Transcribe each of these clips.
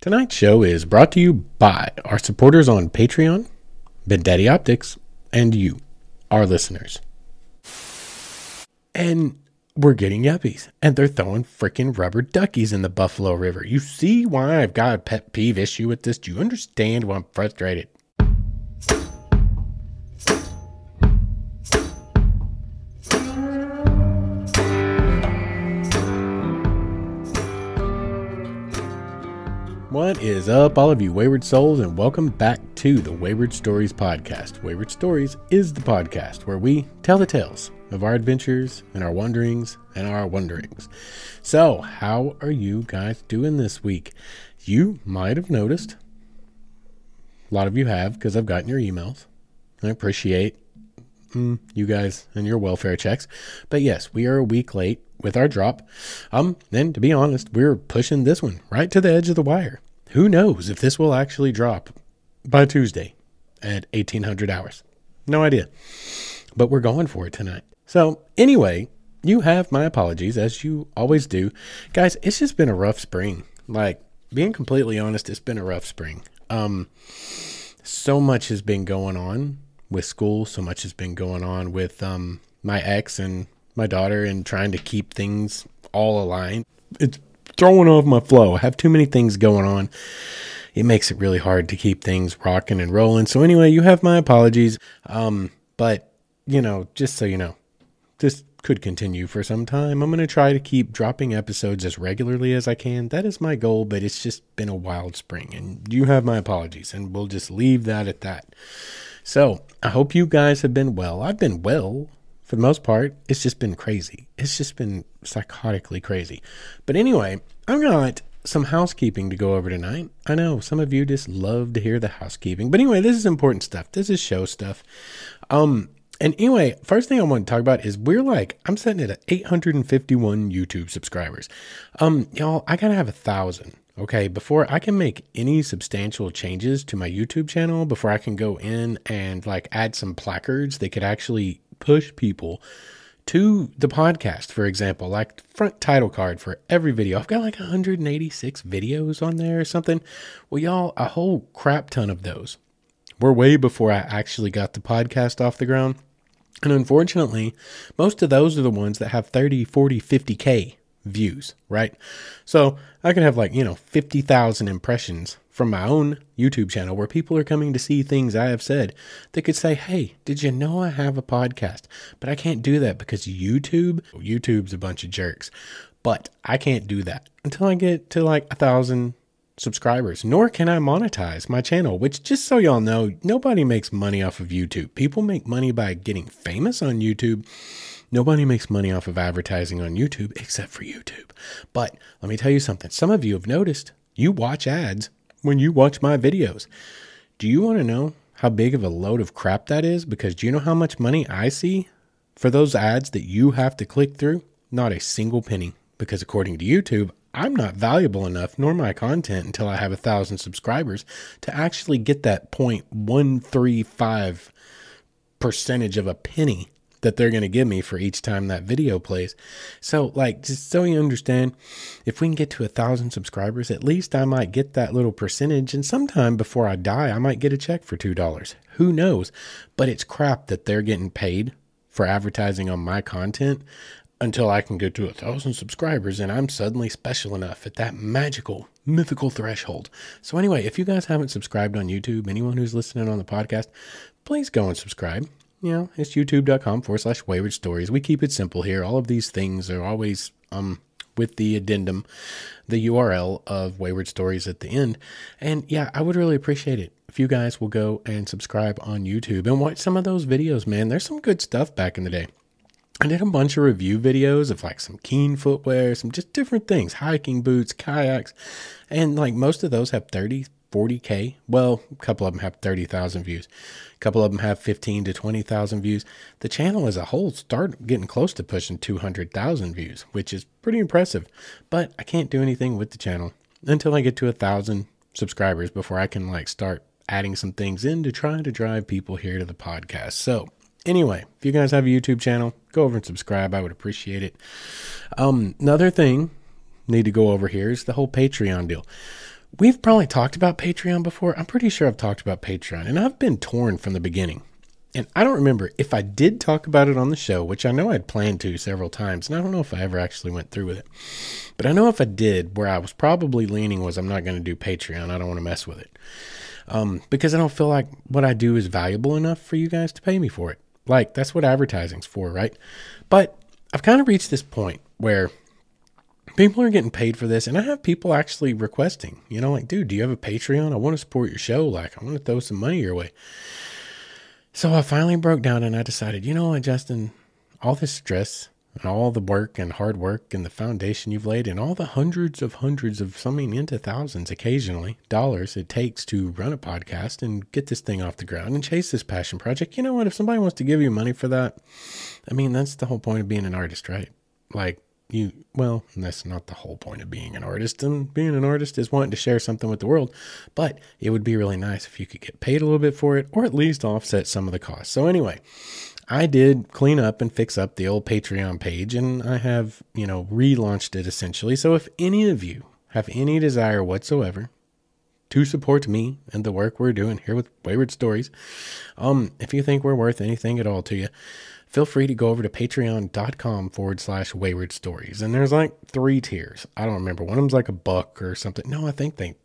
Tonight's show is brought to you by our supporters on Patreon, Daddy Optics, and you, our listeners. And we're getting yuppies, and they're throwing freaking rubber duckies in the Buffalo River. You see why I've got a pet peeve issue with this? Do you understand why I'm frustrated? Is up, all of you wayward souls, and welcome back to the Wayward Stories podcast. Wayward Stories is the podcast where we tell the tales of our adventures and our wanderings and our wonderings. So, how are you guys doing this week? You might have noticed, a lot of you have because I've gotten your emails. I appreciate mm, you guys and your welfare checks. But yes, we are a week late with our drop. Um, and to be honest, we're pushing this one right to the edge of the wire. Who knows if this will actually drop by Tuesday at 1800 hours? No idea. But we're going for it tonight. So, anyway, you have my apologies as you always do. Guys, it's just been a rough spring. Like, being completely honest, it's been a rough spring. Um, so much has been going on with school, so much has been going on with um, my ex and my daughter and trying to keep things all aligned. It's throwing off my flow. I have too many things going on. It makes it really hard to keep things rocking and rolling. So anyway, you have my apologies. Um, but you know, just so you know, this could continue for some time. I'm going to try to keep dropping episodes as regularly as I can. That is my goal, but it's just been a wild spring and you have my apologies and we'll just leave that at that. So, I hope you guys have been well. I've been well for the most part, it's just been crazy. It's just been psychotically crazy. But anyway, I've got some housekeeping to go over tonight. I know some of you just love to hear the housekeeping. But anyway, this is important stuff. This is show stuff. Um, and anyway, first thing I want to talk about is we're like, I'm sitting at 851 YouTube subscribers. Um, y'all, I gotta have a thousand. Okay, before I can make any substantial changes to my YouTube channel, before I can go in and like add some placards that could actually push people to the podcast, for example, like front title card for every video. I've got like 186 videos on there or something. Well, y'all, a whole crap ton of those were way before I actually got the podcast off the ground. And unfortunately, most of those are the ones that have 30, 40, 50K views, right? So I can have like, you know, 50,000 impressions from my own YouTube channel where people are coming to see things I have said that could say, Hey, did you know I have a podcast? But I can't do that because YouTube, YouTube's a bunch of jerks. But I can't do that until I get to like a thousand subscribers, nor can I monetize my channel, which just so y'all know, nobody makes money off of YouTube. People make money by getting famous on YouTube. Nobody makes money off of advertising on YouTube except for YouTube. But let me tell you something. Some of you have noticed you watch ads when you watch my videos. Do you want to know how big of a load of crap that is? Because do you know how much money I see for those ads that you have to click through? Not a single penny. Because according to YouTube, I'm not valuable enough, nor my content, until I have a thousand subscribers to actually get that 0.135 percentage of a penny that they're going to give me for each time that video plays. So, like, just so you understand, if we can get to a thousand subscribers, at least I might get that little percentage. And sometime before I die, I might get a check for $2. Who knows? But it's crap that they're getting paid for advertising on my content until I can get to a thousand subscribers and I'm suddenly special enough at that magical, mythical threshold. So, anyway, if you guys haven't subscribed on YouTube, anyone who's listening on the podcast, please go and subscribe you know, it's youtube.com forward slash wayward stories. We keep it simple here. All of these things are always um with the addendum, the URL of Wayward Stories at the end. And yeah, I would really appreciate it if you guys will go and subscribe on YouTube and watch some of those videos, man. There's some good stuff back in the day. I did a bunch of review videos of like some Keen footwear, some just different things, hiking boots, kayaks, and like most of those have 30, 40K. Well, a couple of them have 30,000 views. A couple of them have 15 to 20,000 views. The channel as a whole start getting close to pushing 200,000 views, which is pretty impressive. But I can't do anything with the channel until I get to a thousand subscribers before I can like start adding some things in to try to drive people here to the podcast. So anyway, if you guys have a YouTube channel, go over and subscribe. I would appreciate it. Um, another thing need to go over here is the whole Patreon deal we've probably talked about Patreon before. I'm pretty sure I've talked about Patreon, and I've been torn from the beginning. And I don't remember if I did talk about it on the show, which I know I'd planned to several times, and I don't know if I ever actually went through with it. But I know if I did, where I was probably leaning was I'm not going to do Patreon. I don't want to mess with it. Um, because I don't feel like what I do is valuable enough for you guys to pay me for it. Like, that's what advertising's for, right? But I've kind of reached this point where people are getting paid for this, and I have people actually requesting, you know, like, dude, do you have a Patreon? I want to support your show. Like, I want to throw some money your way. So I finally broke down and I decided, you know what, Justin, all this stress and all the work and hard work and the foundation you've laid and all the hundreds of hundreds of something into thousands occasionally dollars it takes to run a podcast and get this thing off the ground and chase this passion project. You know what? If somebody wants to give you money for that, I mean, that's the whole point of being an artist, right? Like, you well that's not the whole point of being an artist and being an artist is wanting to share something with the world but it would be really nice if you could get paid a little bit for it or at least offset some of the costs. So anyway i did clean up and fix up the old patreon page and i have you know relaunched it essentially. So if any of you have any desire whatsoever to support me and the work we're doing here with wayward stories um if you think we're worth anything at all to you feel free to go over to patreon.com forward slash wayward stories. And there's like three tiers. I don't remember. One of them's like a buck or something. No, I think they,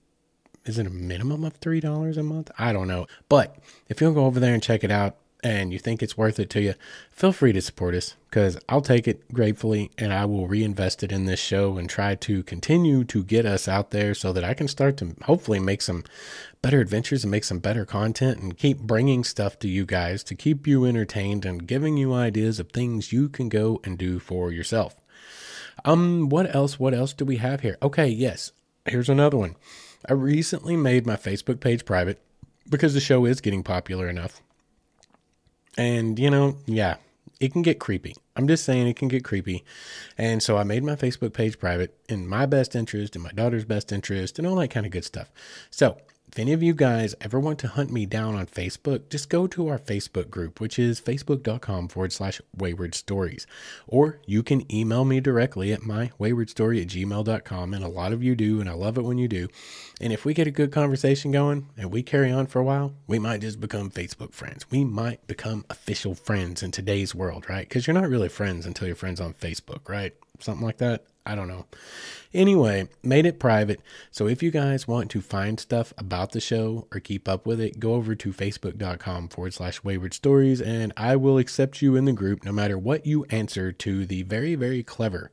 is it a minimum of $3 a month? I don't know. But if you'll go over there and check it out, and you think it's worth it to you, feel free to support us because I'll take it gratefully and I will reinvest it in this show and try to continue to get us out there so that I can start to hopefully make some better adventures and make some better content and keep bringing stuff to you guys to keep you entertained and giving you ideas of things you can go and do for yourself. Um, what else? What else do we have here? Okay, yes. Here's another one. I recently made my Facebook page private because the show is getting popular enough and, you know, yeah, it can get creepy. I'm just saying it can get creepy. And so I made my Facebook page private in my best interest, in my daughter's best interest, and all that kind of good stuff. So if any of you guys ever want to hunt me down on Facebook, just go to our Facebook group, which is facebook.com forward slash wayward stories. Or you can email me directly at my waywardstory at gmail.com. And a lot of you do, and I love it when you do. And if we get a good conversation going and we carry on for a while, we might just become Facebook friends. We might become official friends in today's world, right? Because you're not really friends until you're friends on Facebook, right? Something like that. I don't know. Anyway, made it private. So if you guys want to find stuff about the show or keep up with it, go over to facebook.com forward slash wayward stories and I will accept you in the group no matter what you answer to the very, very clever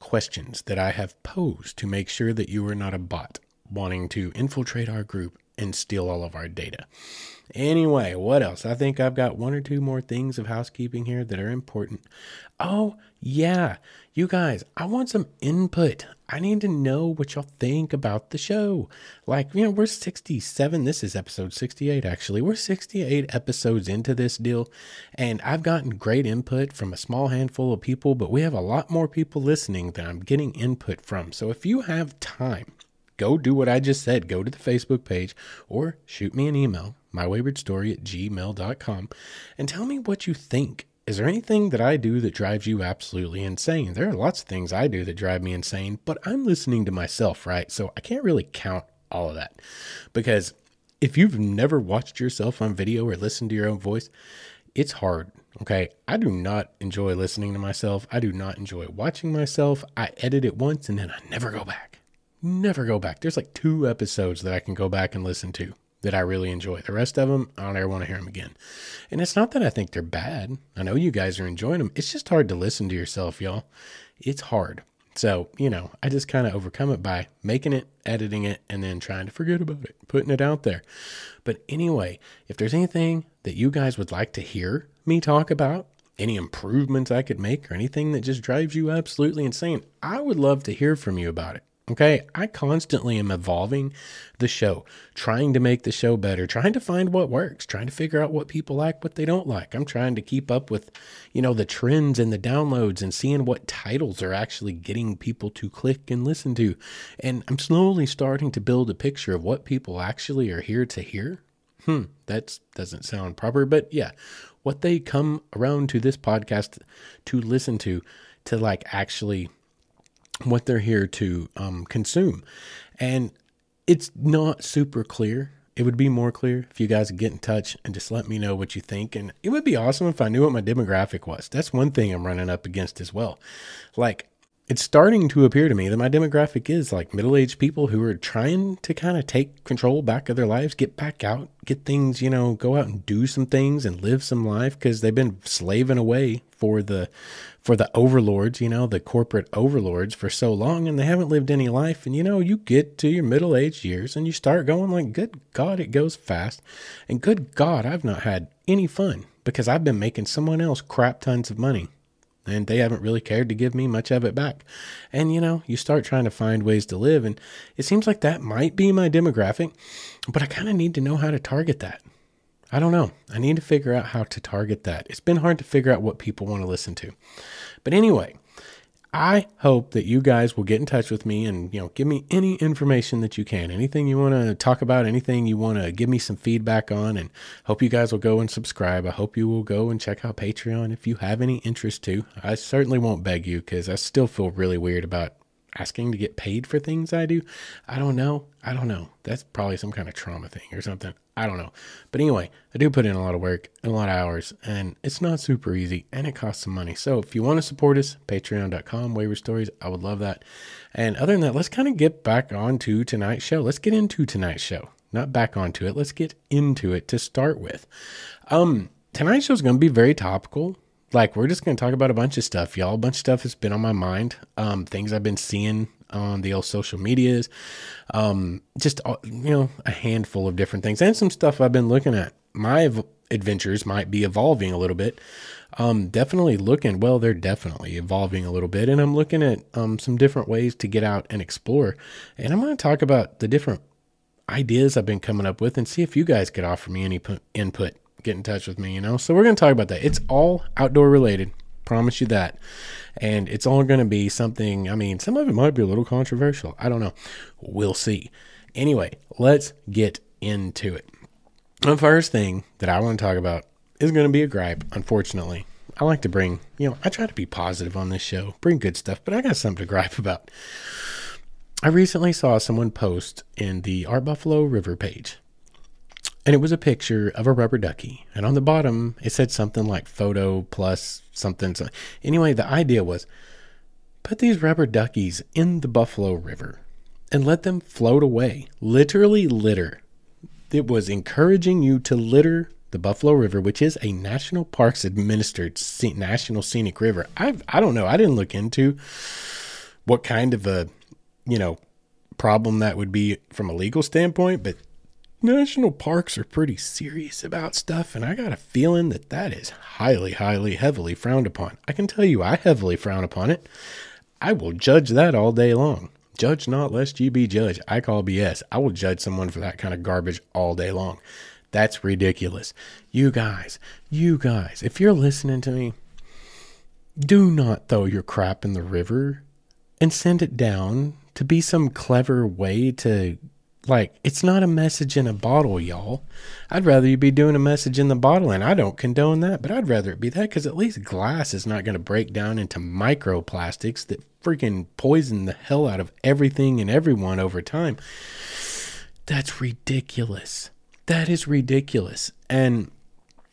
questions that I have posed to make sure that you are not a bot wanting to infiltrate our group and steal all of our data. Anyway, what else? I think I've got one or two more things of housekeeping here that are important. Oh, yeah. You guys, I want some input. I need to know what y'all think about the show. Like, you know, we're 67. This is episode 68, actually. We're 68 episodes into this deal, and I've gotten great input from a small handful of people, but we have a lot more people listening than I'm getting input from. So if you have time, go do what I just said. Go to the Facebook page or shoot me an email, mywaywardstory at gmail.com, and tell me what you think is there anything that I do that drives you absolutely insane? There are lots of things I do that drive me insane, but I'm listening to myself, right? So I can't really count all of that. Because if you've never watched yourself on video or listened to your own voice, it's hard. Okay. I do not enjoy listening to myself. I do not enjoy watching myself. I edit it once and then I never go back. Never go back. There's like two episodes that I can go back and listen to that I really enjoy. The rest of them, I don't ever want to hear them again. And it's not that I think they're bad. I know you guys are enjoying them. It's just hard to listen to yourself, y'all. It's hard. So, you know, I just kind of overcome it by making it, editing it, and then trying to forget about it, putting it out there. But anyway, if there's anything that you guys would like to hear me talk about, any improvements I could make, or anything that just drives you absolutely insane, I would love to hear from you about it. Okay, I constantly am evolving the show, trying to make the show better, trying to find what works, trying to figure out what people like, what they don't like. I'm trying to keep up with, you know, the trends and the downloads and seeing what titles are actually getting people to click and listen to. And I'm slowly starting to build a picture of what people actually are here to hear. Hmm, that doesn't sound proper, but yeah, what they come around to this podcast to listen to, to like actually what they're here to um, consume. And it's not super clear. It would be more clear if you guys get in touch and just let me know what you think. And it would be awesome if I knew what my demographic was. That's one thing I'm running up against as well. Like, it's starting to appear to me that my demographic is like middle aged people who are trying to kind of take control back of their lives, get back out, get things, you know, go out and do some things and live some life because they've been slaving away for the for the overlords, you know, the corporate overlords for so long and they haven't lived any life. And you know, you get to your middle aged years and you start going like, good God, it goes fast. And good God, I've not had any fun because I've been making someone else crap tons of money and they haven't really cared to give me much of it back. And you know, you start trying to find ways to live, and it seems like that might be my demographic, but I kind of need to know how to target that. I don't know. I need to figure out how to target that. It's been hard to figure out what people want to listen to. But anyway, I hope that you guys will get in touch with me and you know give me any information that you can, anything you want to talk about, anything you want to give me some feedback on, and hope you guys will go and subscribe. I hope you will go and check out Patreon if you have any interest to. I certainly won't beg you because I still feel really weird about asking to get paid for things I do. I don't know. I don't know. That's probably some kind of trauma thing or something. I don't know. But anyway, I do put in a lot of work and a lot of hours, and it's not super easy and it costs some money. So if you want to support us, patreon.com, Wayward Stories, I would love that. And other than that, let's kind of get back onto tonight's show. Let's get into tonight's show. Not back onto it. Let's get into it to start with. Um, tonight's show is going to be very topical like we're just going to talk about a bunch of stuff, y'all. A bunch of stuff that's been on my mind. Um, things I've been seeing on the old social medias. Um, just uh, you know, a handful of different things and some stuff I've been looking at. My adventures might be evolving a little bit. Um, definitely looking. Well, they're definitely evolving a little bit, and I'm looking at um some different ways to get out and explore. And I'm going to talk about the different ideas I've been coming up with and see if you guys could offer me any input get in touch with me, you know? So we're going to talk about that. It's all outdoor related. Promise you that. And it's all going to be something, I mean, some of it might be a little controversial. I don't know. We'll see. Anyway, let's get into it. The first thing that I want to talk about is going to be a gripe, unfortunately. I like to bring, you know, I try to be positive on this show, bring good stuff, but I got something to gripe about. I recently saw someone post in the Art Buffalo River page and it was a picture of a rubber ducky. And on the bottom, it said something like photo plus something. So anyway, the idea was put these rubber duckies in the Buffalo River and let them float away. Literally litter. It was encouraging you to litter the Buffalo River, which is a National Parks administered national scenic river. I I don't know. I didn't look into what kind of a, you know, problem that would be from a legal standpoint, but national parks are pretty serious about stuff, and I got a feeling that that is highly, highly, heavily frowned upon. I can tell you, I heavily frown upon it. I will judge that all day long. Judge not, lest ye be judged. I call BS. I will judge someone for that kind of garbage all day long. That's ridiculous. You guys, you guys, if you're listening to me, do not throw your crap in the river and send it down to be some clever way to like, it's not a message in a bottle, y'all. I'd rather you be doing a message in the bottle, and I don't condone that, but I'd rather it be that because at least glass is not going to break down into microplastics that freaking poison the hell out of everything and everyone over time. That's ridiculous. That is ridiculous. And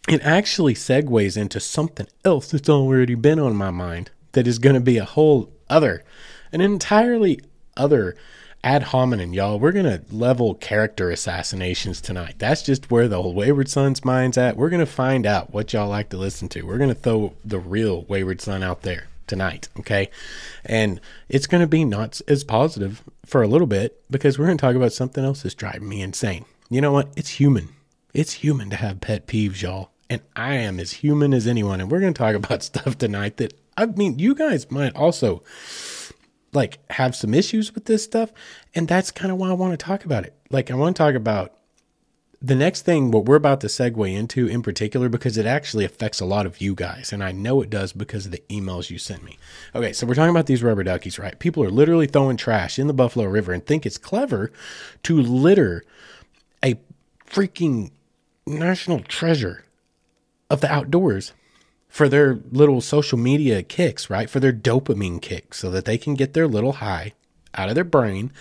it actually segues into something else that's already been on my mind that is going to be a whole other, an entirely other ad hominem, y'all. We're gonna level character assassinations tonight. That's just where the whole Wayward Son's mind's at. We're gonna find out what y'all like to listen to. We're gonna throw the real Wayward Son out there tonight, okay? And it's gonna be not as positive for a little bit because we're gonna talk about something else that's driving me insane. You know what? It's human. It's human to have pet peeves, y'all. And I am as human as anyone. And we're gonna talk about stuff tonight that I mean, you guys might also like have some issues with this stuff. And that's kind of why I want to talk about it. Like, I want to talk about the next thing, what we're about to segue into in particular, because it actually affects a lot of you guys. And I know it does because of the emails you sent me. Okay, so we're talking about these rubber duckies, right? People are literally throwing trash in the Buffalo River and think it's clever to litter a freaking national treasure of the outdoors for their little social media kicks, right? For their dopamine kicks so that they can get their little high out of their brain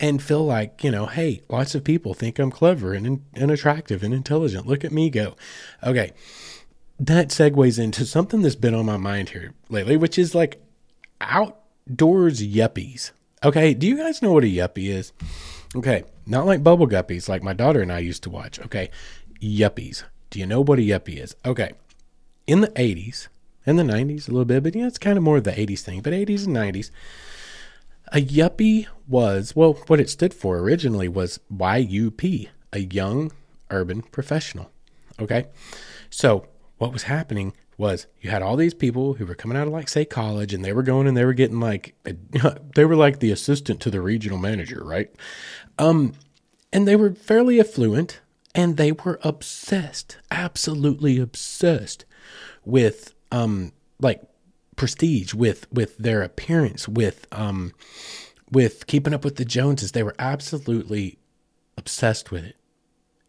and feel like, you know, hey, lots of people think I'm clever and, and attractive and intelligent. Look at me go. Okay. That segues into something that's been on my mind here lately, which is like outdoors yuppies. Okay. Do you guys know what a yuppie is? Okay. Not like bubble guppies like my daughter and I used to watch. Okay. Yuppies. Do you know what a yuppie is? Okay. In the 80s and the 90s, a little bit, but yeah, it's kind of more of the 80s thing, but 80s and 90s a yuppie was, well, what it stood for originally was YUP, a young urban professional. Okay. So what was happening was you had all these people who were coming out of like say college and they were going and they were getting like they were like the assistant to the regional manager, right? Um and they were fairly affluent and they were obsessed, absolutely obsessed with um like prestige, with with their appearance, with um, with keeping up with the Joneses. They were absolutely obsessed with it,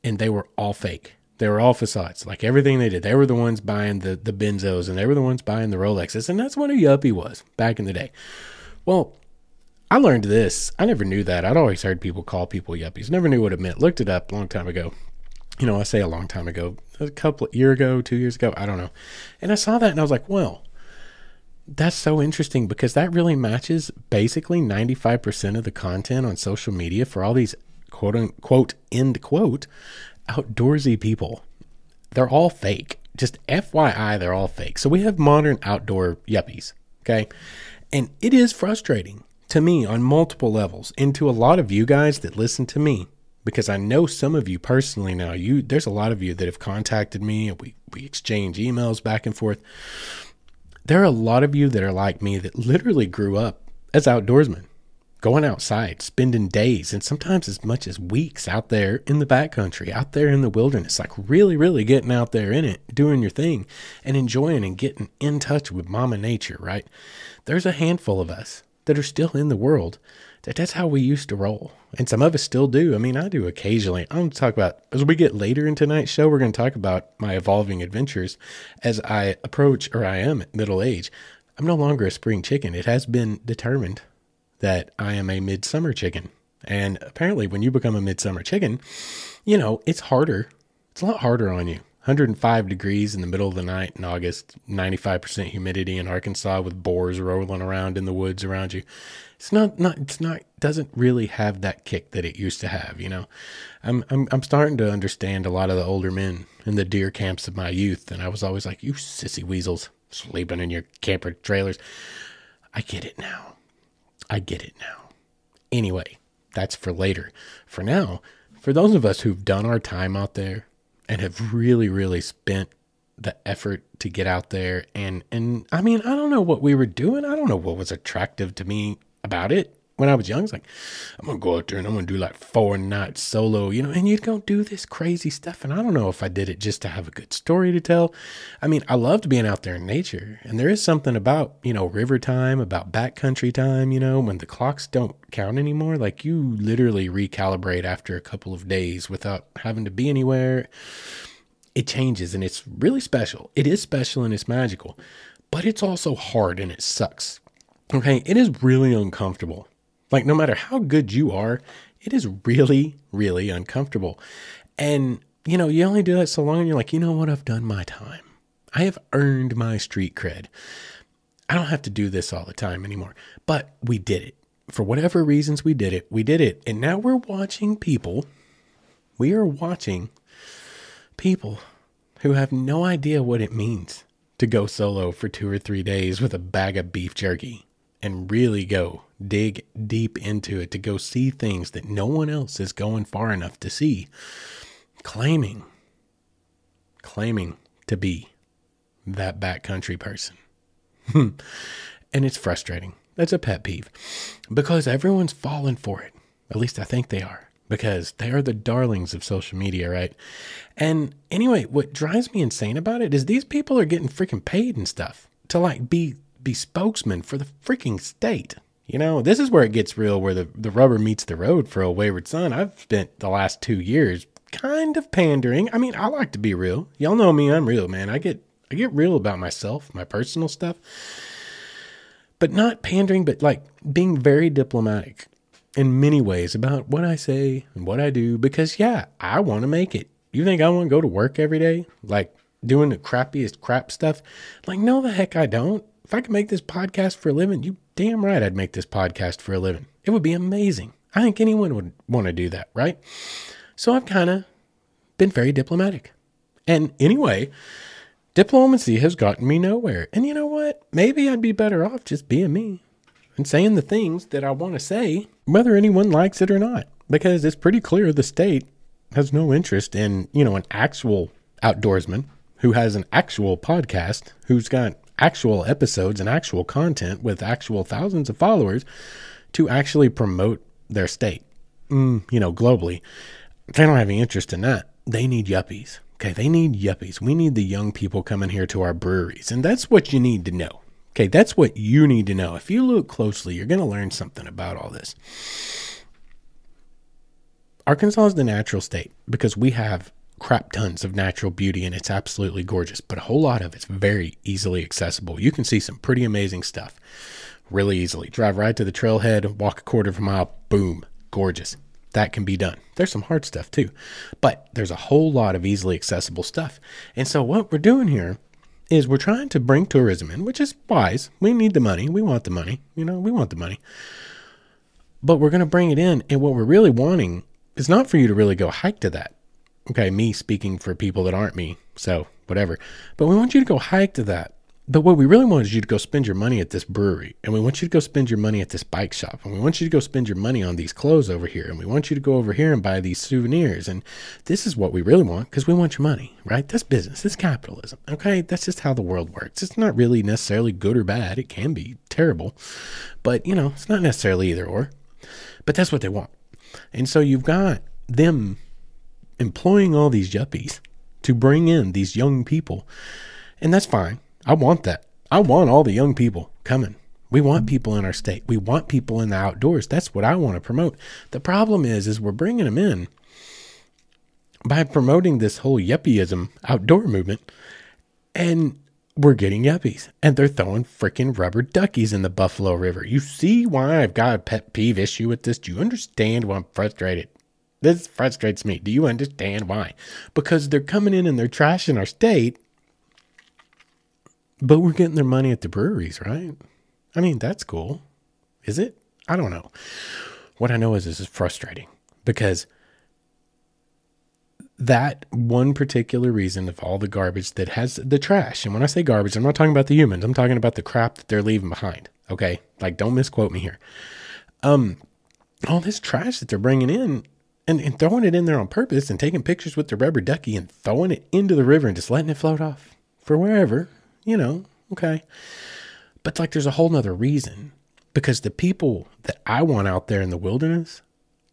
and they were all fake. They were all facades. Like everything they did, they were the ones buying the the Benzos, and they were the ones buying the Rolexes, and that's what a yuppie was back in the day. Well, I learned this. I never knew that. I'd always heard people call people yuppies. Never knew what it meant. Looked it up a long time ago. You know, I say a long time ago, a couple year ago, two years ago, I don't know. And I saw that and I was like, well, that's so interesting because that really matches basically 95% of the content on social media for all these quote unquote end quote outdoorsy people. They're all fake. Just FYI, they're all fake. So we have modern outdoor yuppies. Okay. And it is frustrating to me on multiple levels and to a lot of you guys that listen to me because I know some of you personally now. You there's a lot of you that have contacted me and we, we exchange emails back and forth there are a lot of you that are like me that literally grew up as outdoorsmen, going outside, spending days and sometimes as much as weeks out there in the backcountry, out there in the wilderness, like really, really getting out there in it, doing your thing and enjoying and getting in touch with Mama Nature, right? There's a handful of us that are still in the world that that's how we used to roll. And some of us still do. I mean, I do occasionally. I'm going to talk about, as we get later in tonight's show, we're going to talk about my evolving adventures as I approach, or I am at middle age. I'm no longer a spring chicken. It has been determined that I am a midsummer chicken. And apparently, when you become a midsummer chicken, you know, it's harder. It's a lot harder on you. 105 degrees in the middle of the night in August, 95% humidity in Arkansas with boars rolling around in the woods around you. It's not not it's not doesn't really have that kick that it used to have you know? I'm i'm i'm starting to understand a lot of the older men in the deer camps of my youth and i was always like you sissy weasels sleeping in your camper trailers. I get it now. I get it now. Anyway that's for later. For now for those of us who've done our time out there and have really really spent the effort to get out there. And and I mean I don't know what we were doing. I don't know what was attractive to me about it when I was young. It's like, I'm gonna go out there and I'm gonna do like four nights solo, you know, and you'd go do this crazy stuff. And I don't know if I did it just to have a good story to tell. I mean, I loved being out there in nature. And there is something about, you know, river time, about backcountry time, you know, when the clocks don't count anymore. Like you literally recalibrate after a couple of days without having to be anywhere. It changes and it's really special. It is special and it's magical, but it's also hard and it sucks Okay, it is really uncomfortable. Like, no matter how good you are, it is really, really uncomfortable. And, you know, you only do that so long and you're like, you know what? I've done my time. I have earned my street cred. I don't have to do this all the time anymore. But we did it. For whatever reasons we did it, we did it. And now we're watching people, we are watching people who have no idea what it means to go solo for two or three days with a bag of beef jerky and really go dig deep into it to go see things that no one else is going far enough to see, claiming, claiming to be that backcountry person. Hmm. and it's frustrating. That's a pet peeve because everyone's falling for it. At least I think they are because they are the darlings of social media, right? And anyway, what drives me insane about it is these people are getting freaking paid and stuff to like be be spokesman for the freaking state. You know, this is where it gets real, where the, the rubber meets the road for a wayward son. I've spent the last two years kind of pandering. I mean, I like to be real. Y'all know me, I'm real, man. I get I get real about myself, my personal stuff. But not pandering, but like being very diplomatic in many ways about what I say and what I do because, yeah, I want to make it. You think I want to go to work every day? Like doing the crappiest crap stuff? Like, no, the heck I don't. If I could make this podcast for a living, you damn right I'd make this podcast for a living. It would be amazing. I think anyone would want to do that, right? So I've kind of been very diplomatic. And anyway, diplomacy has gotten me nowhere. And you know what? Maybe I'd be better off just being me and saying the things that I want to say, whether anyone likes it or not. Because it's pretty clear the state has no interest in, you know, an actual outdoorsman who has an actual podcast, who's got actual episodes and actual content with actual thousands of followers to actually promote their state, mm, you know, globally. They don't have any interest in that. They need yuppies. Okay, they need yuppies. We need the young people coming here to our breweries. And that's what you need to know. Okay, that's what you need to know. If you look closely, you're going to learn something about all this. Arkansas is the natural state because we have crap tons of natural beauty and it's absolutely gorgeous, but a whole lot of it's very easily accessible. You can see some pretty amazing stuff really easily. Drive right to the trailhead, walk a quarter of a mile, boom, gorgeous. That can be done. There's some hard stuff too, but there's a whole lot of easily accessible stuff. And so, what we're doing here is we're trying to bring tourism in, which is wise. We need the money. We want the money. You know, we want the money. But we're going to bring it in. And what we're really wanting is not for you to really go hike to that. Okay, me speaking for people that aren't me. So, whatever. But we want you to go hike to that. But what we really want is you to go spend your money at this brewery. And we want you to go spend your money at this bike shop. And we want you to go spend your money on these clothes over here. And we want you to go over here and buy these souvenirs. And this is what we really want because we want your money, right? That's business. That's capitalism. Okay. That's just how the world works. It's not really necessarily good or bad. It can be terrible. But, you know, it's not necessarily either or. But that's what they want. And so you've got them employing all these yuppies to bring in these young people. And that's fine I want that. I want all the young people coming. We want people in our state. We want people in the outdoors. That's what I want to promote. The problem is, is we're bringing them in by promoting this whole yuppieism outdoor movement, and we're getting yuppies, and they're throwing freaking rubber duckies in the Buffalo River. You see why I've got a pet peeve issue with this? Do you understand why I'm frustrated? This frustrates me. Do you understand why? Because they're coming in and they're trashing our state but we're getting their money at the breweries, right? I mean, that's cool. Is it? I don't know. What I know is this is frustrating because that one particular reason of all the garbage that has the trash, and when I say garbage, I'm not talking about the humans, I'm talking about the crap that they're leaving behind. Okay. Like, don't misquote me here. Um, all this trash that they're bringing in and, and throwing it in there on purpose and taking pictures with the rubber ducky and throwing it into the river and just letting it float off for wherever you know, okay. But like there's a whole nother reason because the people that I want out there in the wilderness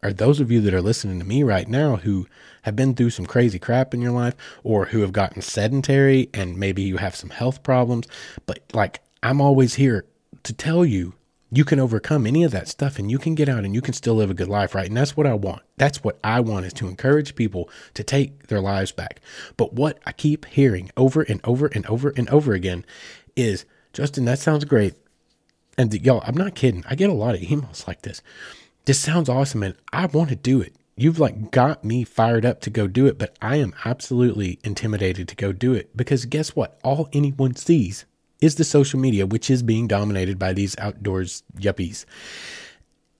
are those of you that are listening to me right now who have been through some crazy crap in your life or who have gotten sedentary and maybe you have some health problems. But like I'm always here to tell you you can overcome any of that stuff and you can get out and you can still live a good life, right? And that's what I want. That's what I want is to encourage people to take their lives back. But what I keep hearing over and over and over and over again is, Justin, that sounds great. And y'all, I'm not kidding. I get a lot of emails like this. This sounds awesome and I want to do it. You've like got me fired up to go do it, but I am absolutely intimidated to go do it because guess what? All anyone sees is the social media, which is being dominated by these outdoors yuppies.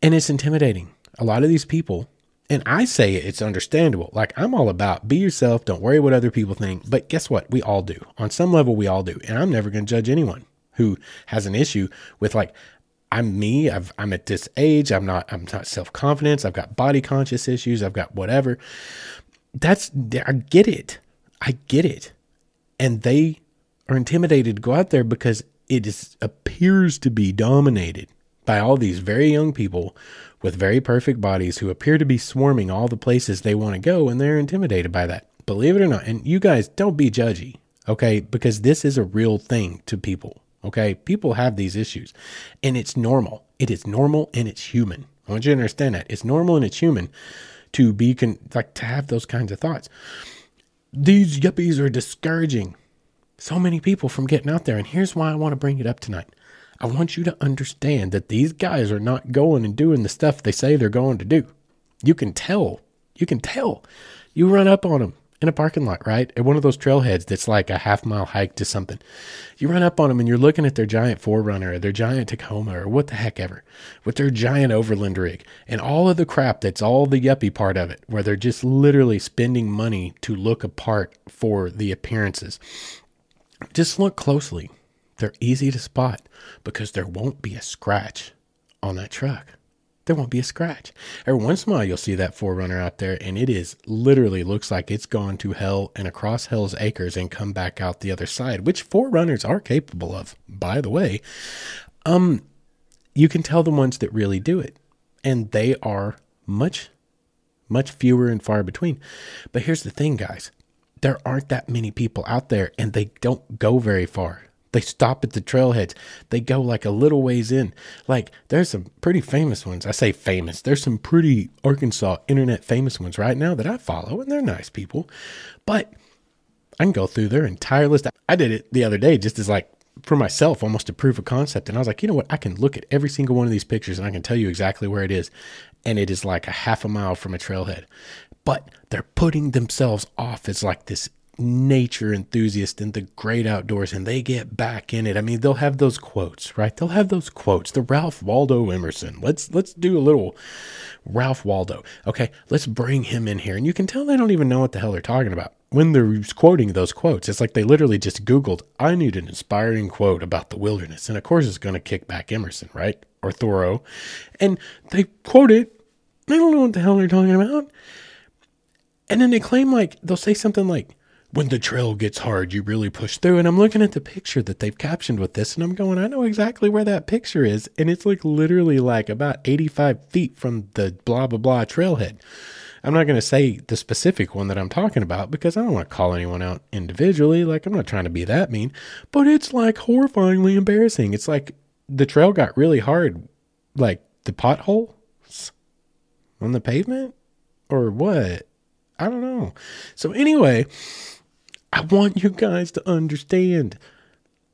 And it's intimidating. A lot of these people, and I say it's understandable. Like I'm all about be yourself, don't worry what other people think. But guess what? We all do. On some level, we all do. And I'm never going to judge anyone who has an issue with like, I'm me. i am at this age. I'm not. I'm not self confidence. I've got body conscious issues. I've got whatever. That's. I get it. I get it. And they are intimidated to go out there because it is, appears to be dominated by all these very young people with very perfect bodies who appear to be swarming all the places they want to go and they're intimidated by that. Believe it or not. And you guys don't be judgy, okay? Because this is a real thing to people, okay? People have these issues and it's normal. It is normal and it's human. I want you to understand that. It's normal and it's human to be con- like to have those kinds of thoughts. These yuppies are discouraging so many people from getting out there. And here's why I want to bring it up tonight. I want you to understand that these guys are not going and doing the stuff they say they're going to do. You can tell. You can tell. You run up on them in a parking lot, right? At one of those trailheads that's like a half mile hike to something. You run up on them and you're looking at their giant 4Runner or their giant Tacoma or what the heck ever with their giant overland rig and all of the crap that's all the yuppie part of it, where they're just literally spending money to look apart for the appearances. Just look closely. They're easy to spot because there won't be a scratch on that truck there won't be a scratch. Every once in a while, you'll see that 4Runner out there, and it is literally looks like it's gone to hell and across Hell's Acres and come back out the other side, which 4Runners are capable of, by the way. Um, you can tell the ones that really do it, and they are much, much fewer and far between. But here's the thing, guys there aren't that many people out there, and they don't go very far. They stop at the trailheads. They go like a little ways in. Like there's some pretty famous ones. I say famous. There's some pretty Arkansas internet famous ones right now that I follow, and they're nice people. But I can go through their entire list. I did it the other day just as like for myself, almost to prove a concept. And I was like, you know what? I can look at every single one of these pictures and I can tell you exactly where it is. And it is like a half a mile from a trailhead. But they're putting themselves off as like this nature enthusiast in the great outdoors and they get back in it. I mean, they'll have those quotes, right? They'll have those quotes. The Ralph Waldo Emerson. Let's let's do a little Ralph Waldo. Okay, let's bring him in here. And you can tell they don't even know what the hell they're talking about when they're quoting those quotes. It's like they literally just Googled, I need an inspiring quote about the wilderness. And of course it's gonna kick back Emerson, right? Or Thoreau. And they quote it. They don't know what the hell they're talking about. And then they claim like they'll say something like when the trail gets hard, you really push through. And I'm looking at the picture that they've captioned with this, and I'm going, I know exactly where that picture is. And it's like literally like about 85 feet from the blah, blah, blah trailhead. I'm not going to say the specific one that I'm talking about because I don't want to call anyone out individually. Like, I'm not trying to be that mean, but it's like horrifyingly embarrassing. It's like the trail got really hard, like the potholes on the pavement or what? I don't know. So, anyway, I want you guys to understand.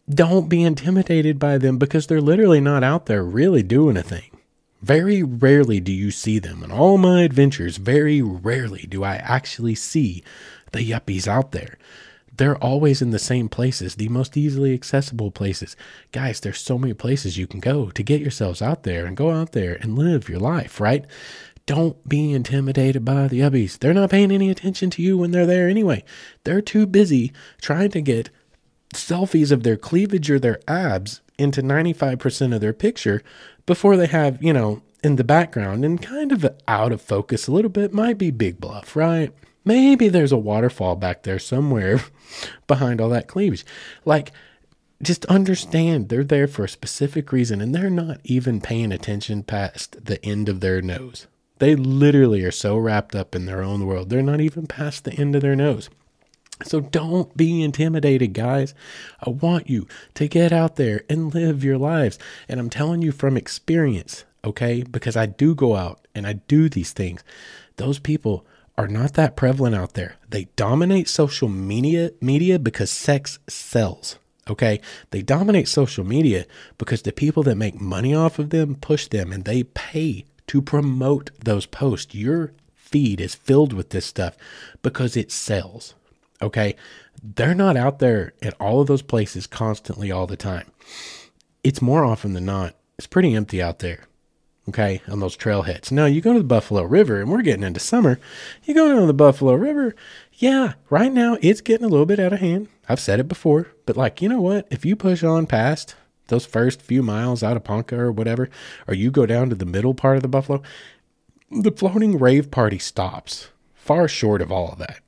Don't be intimidated by them because they're literally not out there really doing a thing. Very rarely do you see them. In all my adventures, very rarely do I actually see the yuppies out there. They're always in the same places, the most easily accessible places. Guys, there's so many places you can go to get yourselves out there and go out there and live your life, right? Don't be intimidated by the yuppies. They're not paying any attention to you when they're there anyway. They're too busy trying to get selfies of their cleavage or their abs into 95% of their picture before they have, you know, in the background and kind of out of focus a little bit might be Big Bluff, right? Maybe there's a waterfall back there somewhere behind all that cleavage. Like, just understand they're there for a specific reason and they're not even paying attention past the end of their nose. They literally are so wrapped up in their own world, they're not even past the end of their nose. So don't be intimidated, guys. I want you to get out there and live your lives. And I'm telling you from experience, okay? Because I do go out and I do these things. Those people are not that prevalent out there. They dominate social media media because sex sells. Okay? They dominate social media because the people that make money off of them push them and they pay to promote those posts. Your feed is filled with this stuff because it sells. Okay. They're not out there at all of those places constantly all the time. It's more often than not, it's pretty empty out there. Okay. On those trailheads. Now you go to the Buffalo River and we're getting into summer. You go down to the Buffalo River. Yeah. Right now it's getting a little bit out of hand. I've said it before, but like, you know what? If you push on past those first few miles out of Ponca or whatever, or you go down to the middle part of the Buffalo, the floating rave party stops far short of all of that.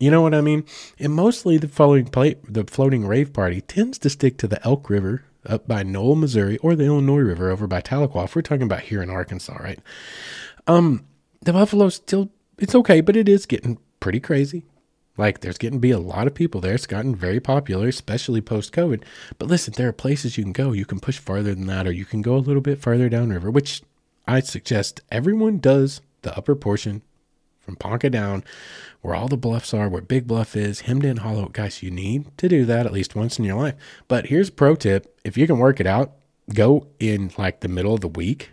You know what I mean? And mostly the floating plate, the floating rave party tends to stick to the Elk River up by Noel, Missouri, or the Illinois River over by Tahlequah. If We're talking about here in Arkansas, right? Um, the Buffalo still it's okay, but it is getting pretty crazy. Like there's getting to be a lot of people there. It's gotten very popular, especially post COVID. But listen, there are places you can go. You can push farther than that, or you can go a little bit farther downriver, which I suggest everyone does the upper portion from Ponca down, where all the bluffs are, where Big Bluff is, Hemmed In Hollow. Guys, you need to do that at least once in your life. But here's a pro tip if you can work it out, go in like the middle of the week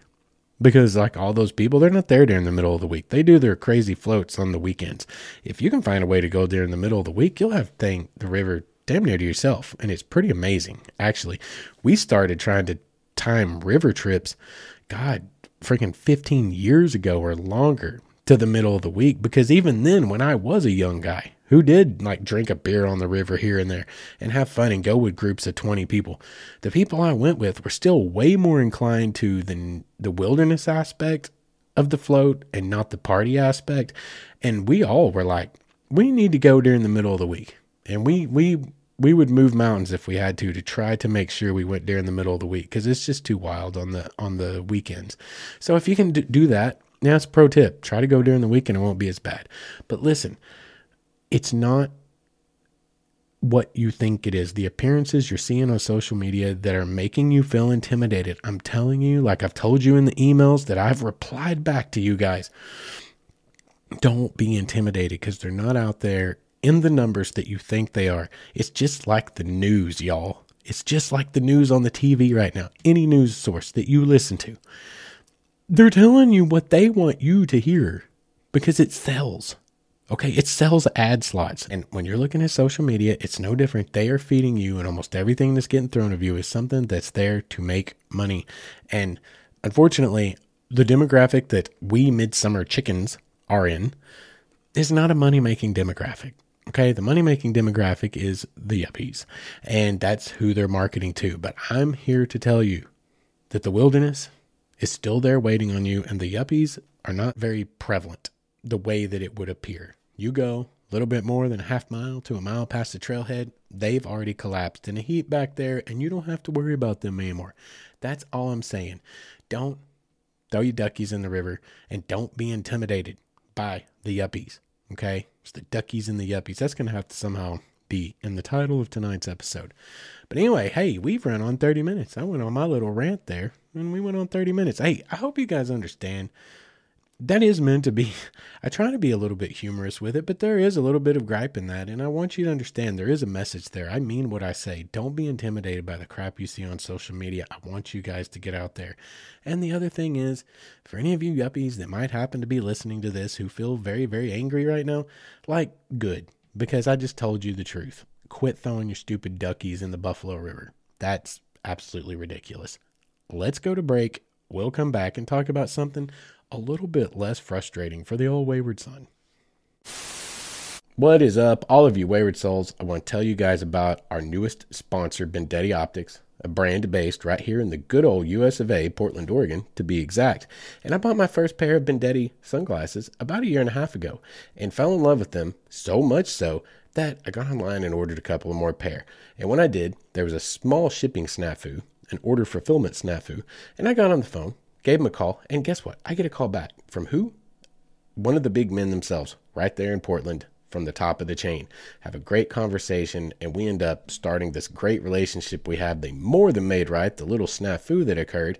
because like all those people they're not there during the middle of the week. They do their crazy floats on the weekends. If you can find a way to go there in the middle of the week you'll have thing the river damn near to yourself and it's pretty amazing actually. We started trying to time river trips god freaking 15 years ago or longer to the middle of the week because even then when i was a young guy who did like drink a beer on the river here and there and have fun and go with groups of 20 people. The people I went with were still way more inclined to the, the wilderness aspect of the float and not the party aspect. And we all were like, we need to go during the middle of the week. And we, we, we would move mountains if we had to to try to make sure we went during the middle of the week because it's just too wild on the on the weekends. So if you can do that, now it's pro tip. Try to go during the weekend; and it won't be as bad. But listen, it's not what you think it is. The appearances you're seeing on social media that are making you feel intimidated. I'm telling you, like I've told you in the emails that I've replied back to you guys, don't be intimidated because they're not out there in the numbers that you think they are. It's just like the news, y'all. It's just like the news on the TV right now. Any news source that you listen to, they're telling you what they want you to hear because it sells. Okay, it sells ad slots. And when you're looking at social media, it's no different. They are feeding you, and almost everything that's getting thrown at you is something that's there to make money. And unfortunately, the demographic that we midsummer chickens are in is not a money making demographic. Okay, the money making demographic is the yuppies, and that's who they're marketing to. But I'm here to tell you that the wilderness is still there waiting on you, and the yuppies are not very prevalent the way that it would appear. You go a little bit more than a half mile to a mile past the trailhead, they've already collapsed in a heap back there, and you don't have to worry about them anymore. That's all I'm saying. Don't throw your duckies in the river and don't be intimidated by the yuppies. Okay? It's the duckies and the yuppies. That's going to have to somehow be in the title of tonight's episode. But anyway, hey, we've run on 30 minutes. I went on my little rant there and we went on 30 minutes. Hey, I hope you guys understand. That is meant to be i try to be a little bit humorous with it but there is a little bit of gripe in that and i want you to understand there is a message there. I mean what i say. Don't be intimidated by the crap you see on social media. I want you guys to get out there. And the other thing is for any of you yuppies that might happen to be listening to this who feel very very angry right now like good. Because i just told you the truth. Quit throwing your stupid duckies in the buffalo river. That's absolutely ridiculous let's go to break we'll come back and talk about something a little bit less frustrating for the old wayward son. What is up, all of you wayward souls? I want to tell you guys about our newest sponsor, Bendetti Optics, a brand based right here in the good old US of A, Portland, Oregon, to be exact. And I bought my first pair of Bendetti sunglasses about a year and a half ago and fell in love with them so much so that I got online and ordered a couple of more pair. And when I did, there was a small shipping snafu, an order fulfillment snafu, and I got on the phone Gave him a call, and guess what? I get a call back from who? One of the big men themselves, right there in Portland, from the top of the chain. Have a great conversation, and we end up starting this great relationship we have. They more than made right the little snafu that occurred.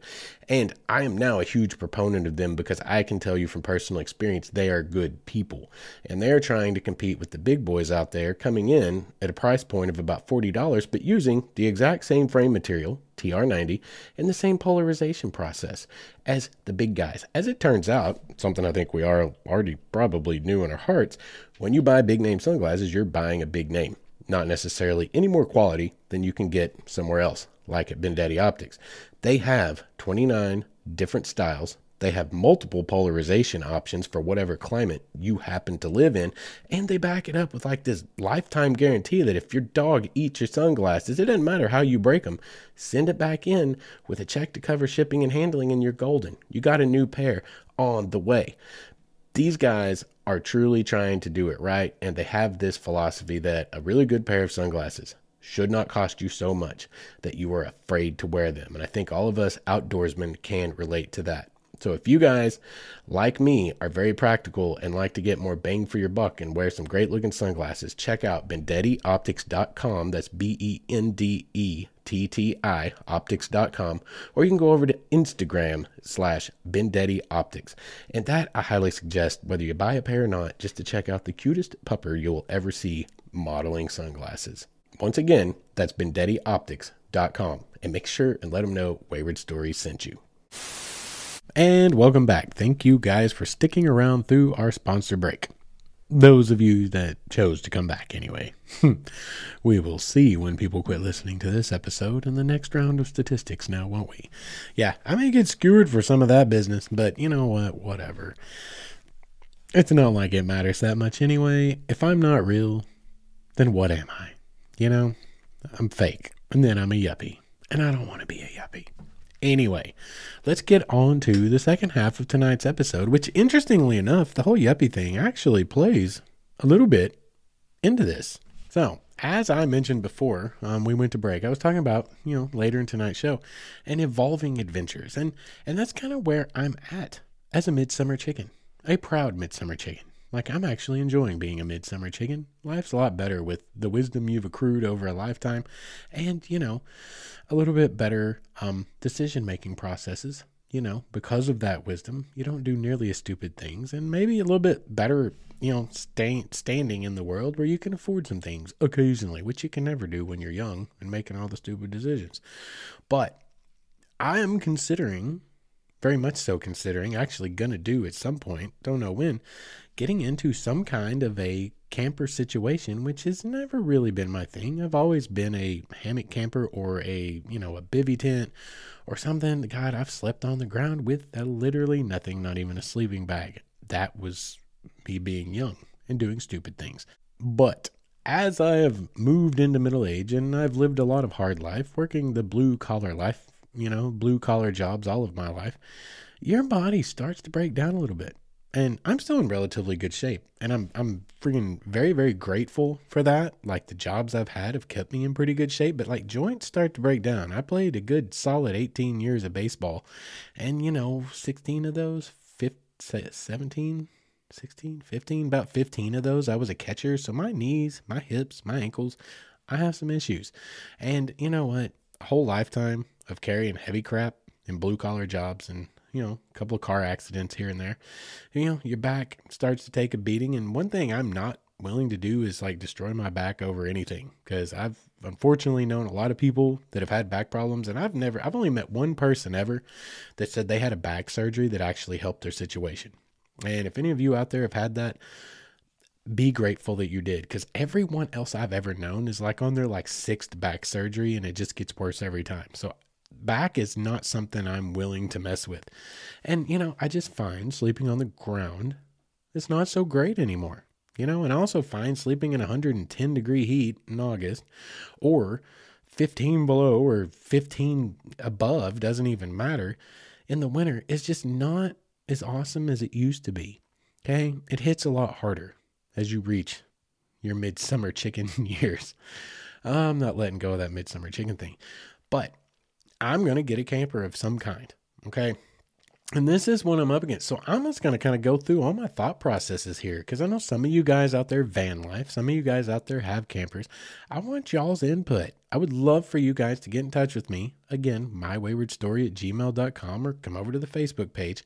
And I am now a huge proponent of them because I can tell you from personal experience they are good people. And they're trying to compete with the big boys out there coming in at a price point of about $40, but using the exact same frame material, TR90, and the same polarization process as the big guys. As it turns out, something I think we are already probably knew in our hearts, when you buy big name sunglasses, you're buying a big name, not necessarily any more quality than you can get somewhere else, like at Bendetti Optics. They have 29 different styles they have multiple polarization options for whatever climate you happen to live in. And they back it up with like this lifetime guarantee that if your dog eats your sunglasses, it doesn't matter how you break them, send it back in with a check to cover shipping and handling, and you're golden. You got a new pair on the way. These guys are truly trying to do it right, and they have this philosophy that a really good pair of sunglasses should not cost you so much that you are afraid to wear them. And I think all of us outdoorsmen can relate to that. So if you guys, like me, are very practical and like to get more bang for your buck and wear some great looking sunglasses, check out BendettiOptics.com. That's B E N D E T T I optics.com. Or you can go over to Instagram slash Bendetti Optics. And that I highly suggest, whether you buy a pair or not, just to check out the cutest pupper you'll ever see modeling sunglasses. Once again, that's BendettiOptics.com. And make sure and let them know Wayward Stories sent you. And welcome back. Thank you guys for sticking around through our sponsor break. Those of you that chose to come back anyway. we will see when people quit listening to this episode and the next round of statistics now, won't we? Yeah, I may get skewered for some of that business, but you know what? Whatever. It's not like it matters that much anyway. If I'm not real, then what am I? You know, I'm fake, and then I'm a yuppie, and I don't want to be a yuppie. Anyway, let's get on to the second half of tonight's episode, which, interestingly enough, the whole yuppie thing actually plays a little bit into this. So, as I mentioned before, um, we went to break. I was talking about, you know, later in tonight's show, and evolving adventures, and and that's kind of where I'm at as a midsummer chicken, a proud midsummer chicken. Like, I'm actually enjoying being a midsummer chicken. Life's a lot better with the wisdom you've accrued over a lifetime and, you know, a little bit better um, decision making processes. You know, because of that wisdom, you don't do nearly as stupid things and maybe a little bit better, you know, stay, standing in the world where you can afford some things occasionally, which you can never do when you're young and making all the stupid decisions. But I am considering very much so considering actually gonna do at some point don't know when getting into some kind of a camper situation, which has never really been my thing. I've always been a hammock camper or a, you know, a bivy tent or something. God, I've slept on the ground with uh, literally nothing, not even a sleeping bag. That was me being young and doing stupid things. But as I have moved into middle age and I've lived a lot of hard life, working the blue collar life, you know, blue collar jobs all of my life, your body starts to break down a little bit and I'm still in relatively good shape. And I'm I'm freaking very very grateful for that. Like the jobs I've had have kept me in pretty good shape, but like joints start to break down. I played a good solid 18 years of baseball, and you know 16 of those, 15, 17, 16, 15, about 15 of those I was a catcher. So my knees, my hips, my ankles, I have some issues. And you know what? A whole lifetime of carrying heavy crap and blue collar jobs and you know, a couple of car accidents here and there. You know, your back starts to take a beating. And one thing I'm not willing to do is like destroy my back over anything because I've unfortunately known a lot of people that have had back problems and I've never I've only met one person ever that said they had a back surgery that actually helped their situation. And if any of you out there have had that, be grateful that you did because everyone else I've ever known is like on their like sixth back surgery and it just gets worse every time. So back is not something I'm willing to mess with. And, you know, I just find sleeping on the ground is not so great anymore. You know, and I also find sleeping in 110 degree heat in August or 15 below or 15 above doesn't even matter in the winter is just not as awesome as it used to be. Okay. It hits a lot harder as you reach your midsummer chicken years. I'm not letting go of that midsummer chicken thing. But I'm going to get a camper of some kind. Okay. And this is what I'm up against. So I'm just going to kind of go through all my thought processes here because I know some of you guys out there van life, some of you guys out there have campers. I want y'all's input. I would love for you guys to get in touch with me. Again, mywaywardstory at gmail.com or come over to the Facebook page.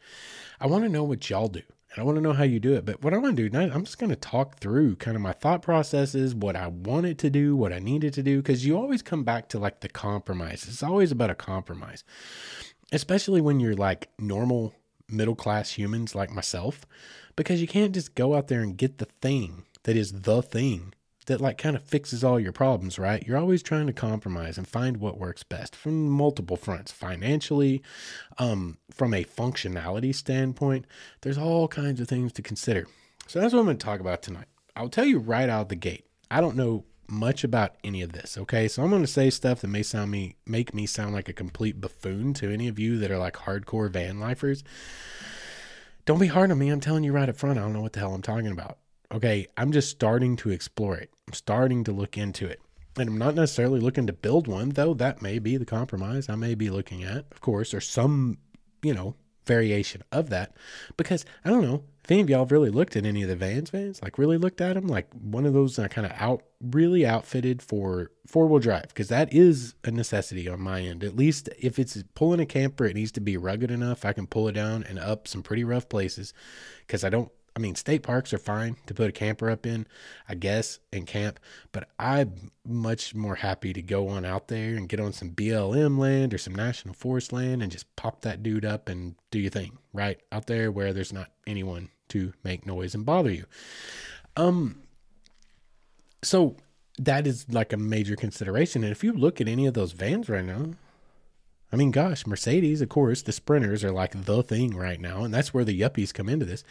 I want to know what y'all do. And I want to know how you do it. But what I want to do I'm just going to talk through kind of my thought processes, what I wanted to do, what I needed to do, because you always come back to like the compromise. It's always about a compromise, especially when you're like normal middle class humans like myself, because you can't just go out there and get the thing that is the thing that like kind of fixes all your problems, right? You're always trying to compromise and find what works best from multiple fronts, financially, um, from a functionality standpoint. There's all kinds of things to consider. So that's what I'm going to talk about tonight. I'll tell you right out the gate. I don't know much about any of this. Okay, so I'm going to say stuff that may sound me make me sound like a complete buffoon to any of you that are like hardcore van lifers. Don't be hard on me. I'm telling you right up front. I don't know what the hell I'm talking about okay, I'm just starting to explore it. I'm starting to look into it. And I'm not necessarily looking to build one, though that may be the compromise I may be looking at, of course, or some, you know, variation of that. Because I don't know if any of y'all have really looked at any of the vans, vans, like really looked at them, like one of those are kind of out, really outfitted for four wheel drive, because that is a necessity on my end. At least if it's pulling a camper, it needs to be rugged enough. I can pull it down and up some pretty rough places because I don't I mean, state parks are fine to put a camper up in, I guess, and camp, but I'm much more happy to go on out there and get on some BLM land or some national forest land and just pop that dude up and do your thing, right? Out there where there's not anyone to make noise and bother you. Um, so that is like a major consideration. And if you look at any of those vans right now, I mean, gosh, Mercedes, of course, the Sprinters are like the thing right now, and that's where the yuppies come into this.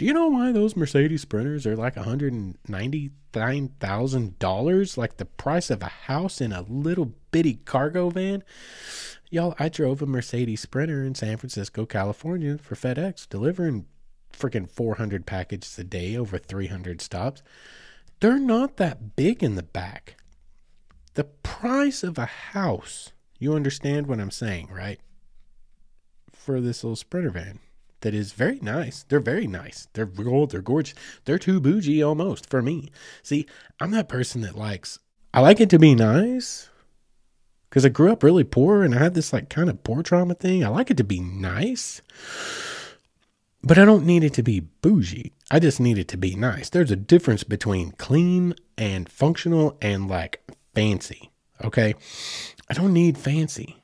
Do you know why those Mercedes Sprinters are like $199,000? Like the price of a house in a little bitty cargo van? Y'all, I drove a Mercedes Sprinter in San Francisco, California for FedEx, delivering freaking 400 packages a day over 300 stops. They're not that big in the back. The price of a house, you understand what I'm saying, right? For this little Sprinter van that is very nice. They're very nice. They're gold. They're gorgeous. They're too bougie almost for me. See, I'm that person that likes, I like it to be nice because I grew up really poor and I had this like kind of poor trauma thing. I like it to be nice. But I don't need it to be bougie. I just need it to be nice. There's a difference between clean and functional and like fancy. Okay. I don't need fancy.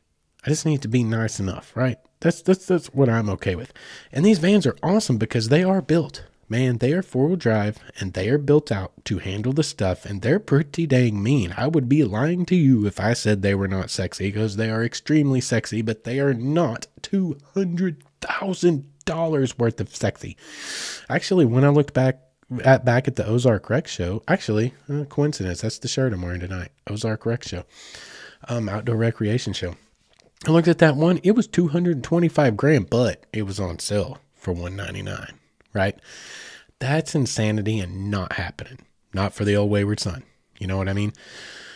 I just need to be nice enough, right? That's that's that's what I'm okay with. And these vans are awesome because they are built. Man, they are four wheel drive and they are built out to handle the stuff and they're pretty dang mean. I would be lying to you if I said they were not sexy because they are extremely sexy, but they are not two hundred thousand dollars worth of sexy. Actually, when I looked back at back at the Ozark Rec show, actually, uh, coincidence, that's the shirt I'm wearing tonight. Ozark Rec show, um, outdoor recreation show. I looked at that one; it was 225 grand, but it was on sale for 199. Right? That's insanity and not happening. Not for the old wayward son. You know what I mean?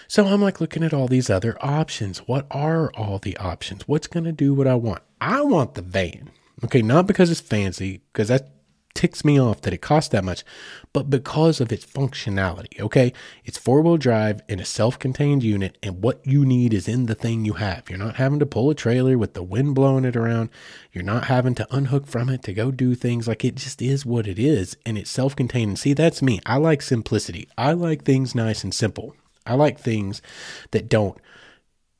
So I'm like looking at all these other options. What are all the options? What's going to do what I want? I want the van. Okay, not because it's fancy, because that ticks me off that it costs that much, but because of its functionality. Okay, it's four wheel drive in a self contained unit, and what you need is in the thing you have. You're not having to pull a trailer with the wind blowing it around, you're not having to unhook from it to go do things. Like it just is what it is, and it's self contained. And see, that's me. I like simplicity, I like things nice and simple. I like things that don't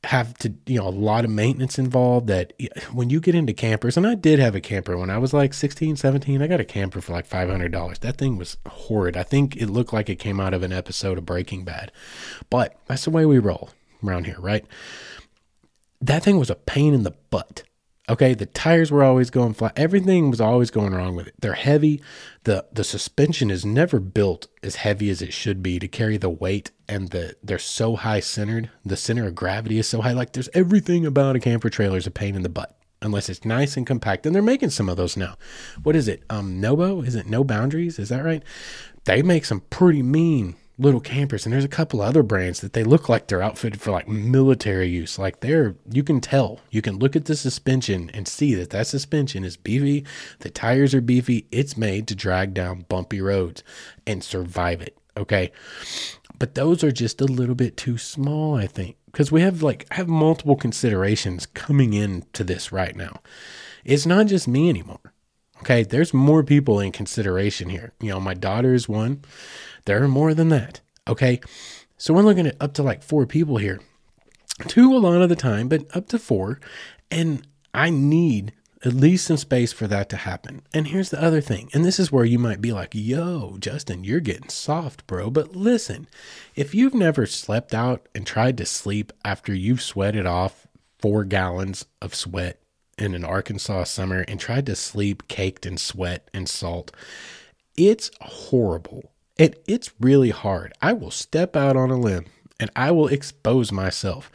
have to you know a lot of maintenance involved that when you get into campers and i did have a camper when i was like 16 17 i got a camper for like $500 that thing was horrid. I think it looked like it came out of an episode of breaking bad. But that's the way we roll around here right? That thing was a pain in the butt Okay, the tires were always going flat. Everything was always going wrong with it. They're heavy. The the suspension is never built as heavy as it should be to carry the weight and the they're so high centered. The center of gravity is so high. Like there's everything about a camper trailer is a pain in the butt unless it's nice and compact. And they're making some of those now. What is it? Um Nobo? Is it No Boundaries? Is that right? They make some pretty mean little campers and there's a couple other brands that they look like they're outfitted for like military use. Like they're you can tell. You can look at the suspension and see that that suspension is beefy. The tires are beefy. It's made to drag down bumpy roads and survive it okay? But those are just a little bit too small i think because we have like have multiple considerations coming into this right now. It's not just me anymore okay? There's more people in consideration here. You know my daughter is one there are more than that. Okay. So we're looking at up to like four people here. Two a lot of the time, but up to four. And I need at least some space for that to happen. And here's the other thing. And this is where you might be like, yo, Justin, you're getting soft, bro. But listen, if you've never slept out and tried to sleep after you've sweated off four gallons of sweat in an Arkansas summer and tried to sleep caked in sweat and salt, it's horrible. It, it's really hard. I will step out on a limb and I will expose myself.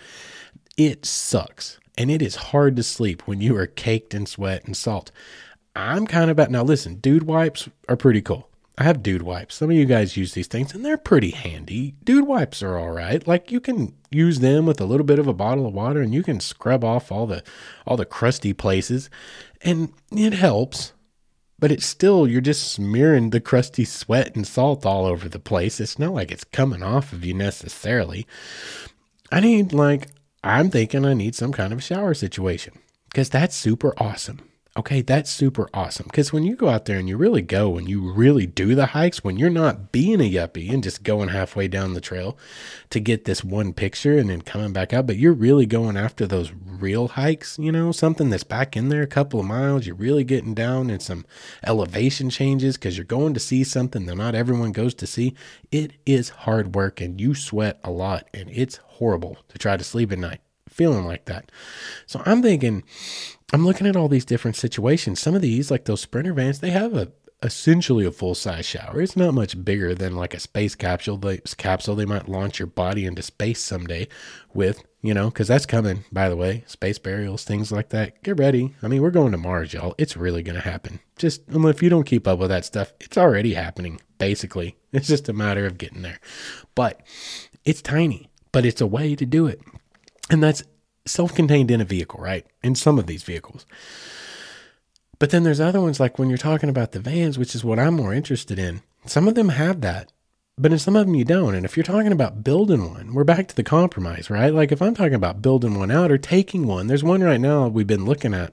It sucks. And it is hard to sleep when you are caked in sweat and salt. I'm kind of about now listen, dude wipes are pretty cool. I have dude wipes. Some of you guys use these things and they're pretty handy. Dude wipes are all right. Like you can use them with a little bit of a bottle of water and you can scrub off all the all the crusty places and it helps but it's still you're just smearing the crusty sweat and salt all over the place. It's not like it's coming off of you necessarily. I need like I'm thinking I need some kind of shower situation because that's super awesome. Okay, that's super awesome. Because when you go out there and you really go and you really do the hikes, when you're not being a yuppie and just going halfway down the trail to get this one picture and then coming back out, but you're really going after those real hikes, you know, something that's back in there a couple of miles, you're really getting down and some elevation changes because you're going to see something that not everyone goes to see. It is hard work and you sweat a lot and it's horrible to try to sleep at night feeling like that. So I'm thinking, I'm looking at all these different situations. Some of these, like those Sprinter vans, they have a essentially a full size shower. It's not much bigger than like a space capsule. They, capsule they might launch your body into space someday with, you know, because that's coming. By the way, space burials, things like that. Get ready. I mean, we're going to Mars, y'all. It's really to happen. Just um, if you don't keep up with that stuff, it's already happening. Basically, it's just a matter of getting there. But it's tiny, but it's a way to do it, and that's self-contained in a vehicle, right? In some of these vehicles. But then there's other ones like when you're talking about the vans, which is what I'm more interested in. Some of them have that, but in some of them you don't. And if you're talking about building one, we're back to the compromise, right? Like if I'm talking about building one out or taking one, there's one right now we've been looking at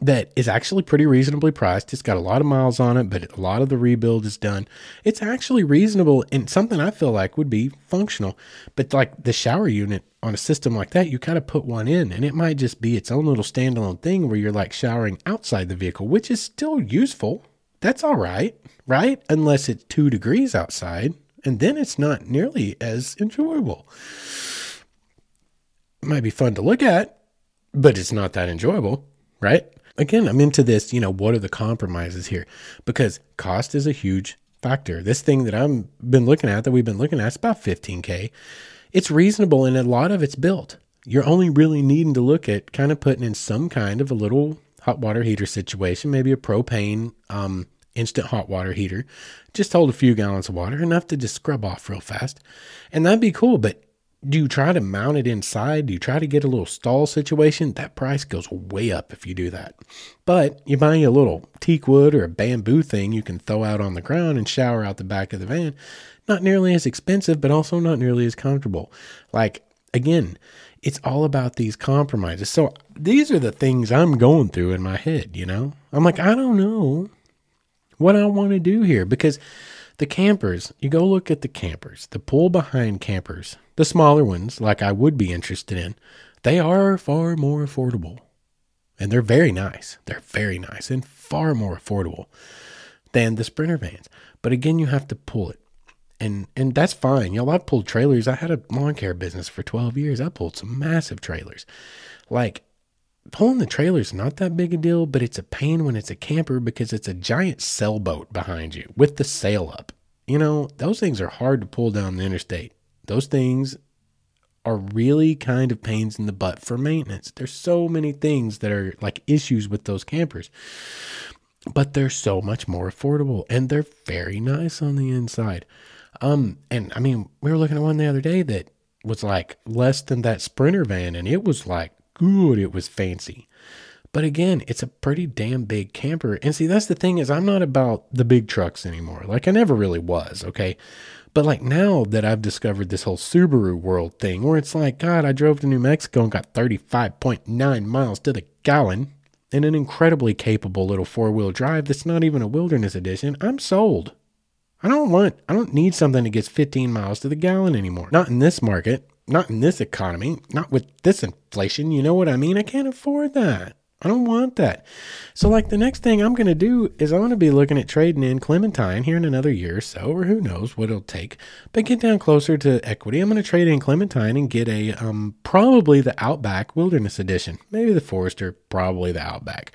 that is actually pretty reasonably priced. It's got a lot of miles on it, but a lot of the rebuild is done. It's actually reasonable and something I feel like would be functional. But like the shower unit on a system like that, you kind of put one in and it might just be its own little standalone thing where you're like showering outside the vehicle, which is still useful. That's all right, right? Unless it's two degrees outside, and then it's not nearly as enjoyable. It might be fun to look at, but it's not that enjoyable, right? Again, I'm into this, you know, what are the compromises here? Because cost is a huge factor. This thing that I've been looking at, that we've been looking at, it's about 15K it's reasonable and a lot of it's built. You're only really needing to look at kind of putting in some kind of a little hot water heater situation, maybe a propane um, instant hot water heater. Just hold a few gallons of water, enough to just scrub off real fast. And that'd be cool. But do you try to mount it inside? Do you try to get a little stall situation? That price goes way up if you do that. But you buy a little teak wood or a bamboo thing you can throw out on the ground and shower out the back of the van not nearly as expensive, but also not nearly as comfortable. Like, again, it's all about these compromises. So these are the things I'm going through in my head, you know? I'm like, I don't know what I want to do here because the campers, you go look at the campers, the pull behind campers, the smaller ones, like I would be interested in, they are far more affordable. And they're very nice. They're very nice and far more affordable than the Sprinter vans. But again, you have to pull it and and that's fine. Y'all, I've pulled trailers. I had a lawn care business for 12 years. I pulled some massive trailers. Like pulling the trailer's not that big a deal, but it's a pain when it's a camper because it's a giant sailboat behind you with the sail up. You know, those things are hard to pull down the interstate. Those things are really kind of pains in the butt for maintenance. There's so many things that are like issues with those campers. But they're so much more affordable and they're very nice on the inside. Um, and I mean, we were looking at one the other day that was like less than that Sprinter van, and it was like good. It was fancy. But again, it's a pretty damn big camper. And see, that's the thing is I'm not about the big trucks anymore. Like I never really was, okay? But like now that I've discovered this whole Subaru world thing where it's like, God, I drove to New Mexico and got 35.9 miles to the gallon in an incredibly capable little four wheel drive that's not even a wilderness edition. I'm sold. I don't want, I don't need something that gets 15 miles to the gallon anymore. Not in this market, not in this economy, not with this inflation. You know what I mean? I can't afford that. I don't want that. So, like, the next thing I'm going to do is I'm going to be looking at trading in Clementine here in another year or so, or who knows what it'll take. But get down closer to equity. I'm going to trade in Clementine and get a, um, probably the Outback Wilderness Edition. Maybe the Forester, probably the Outback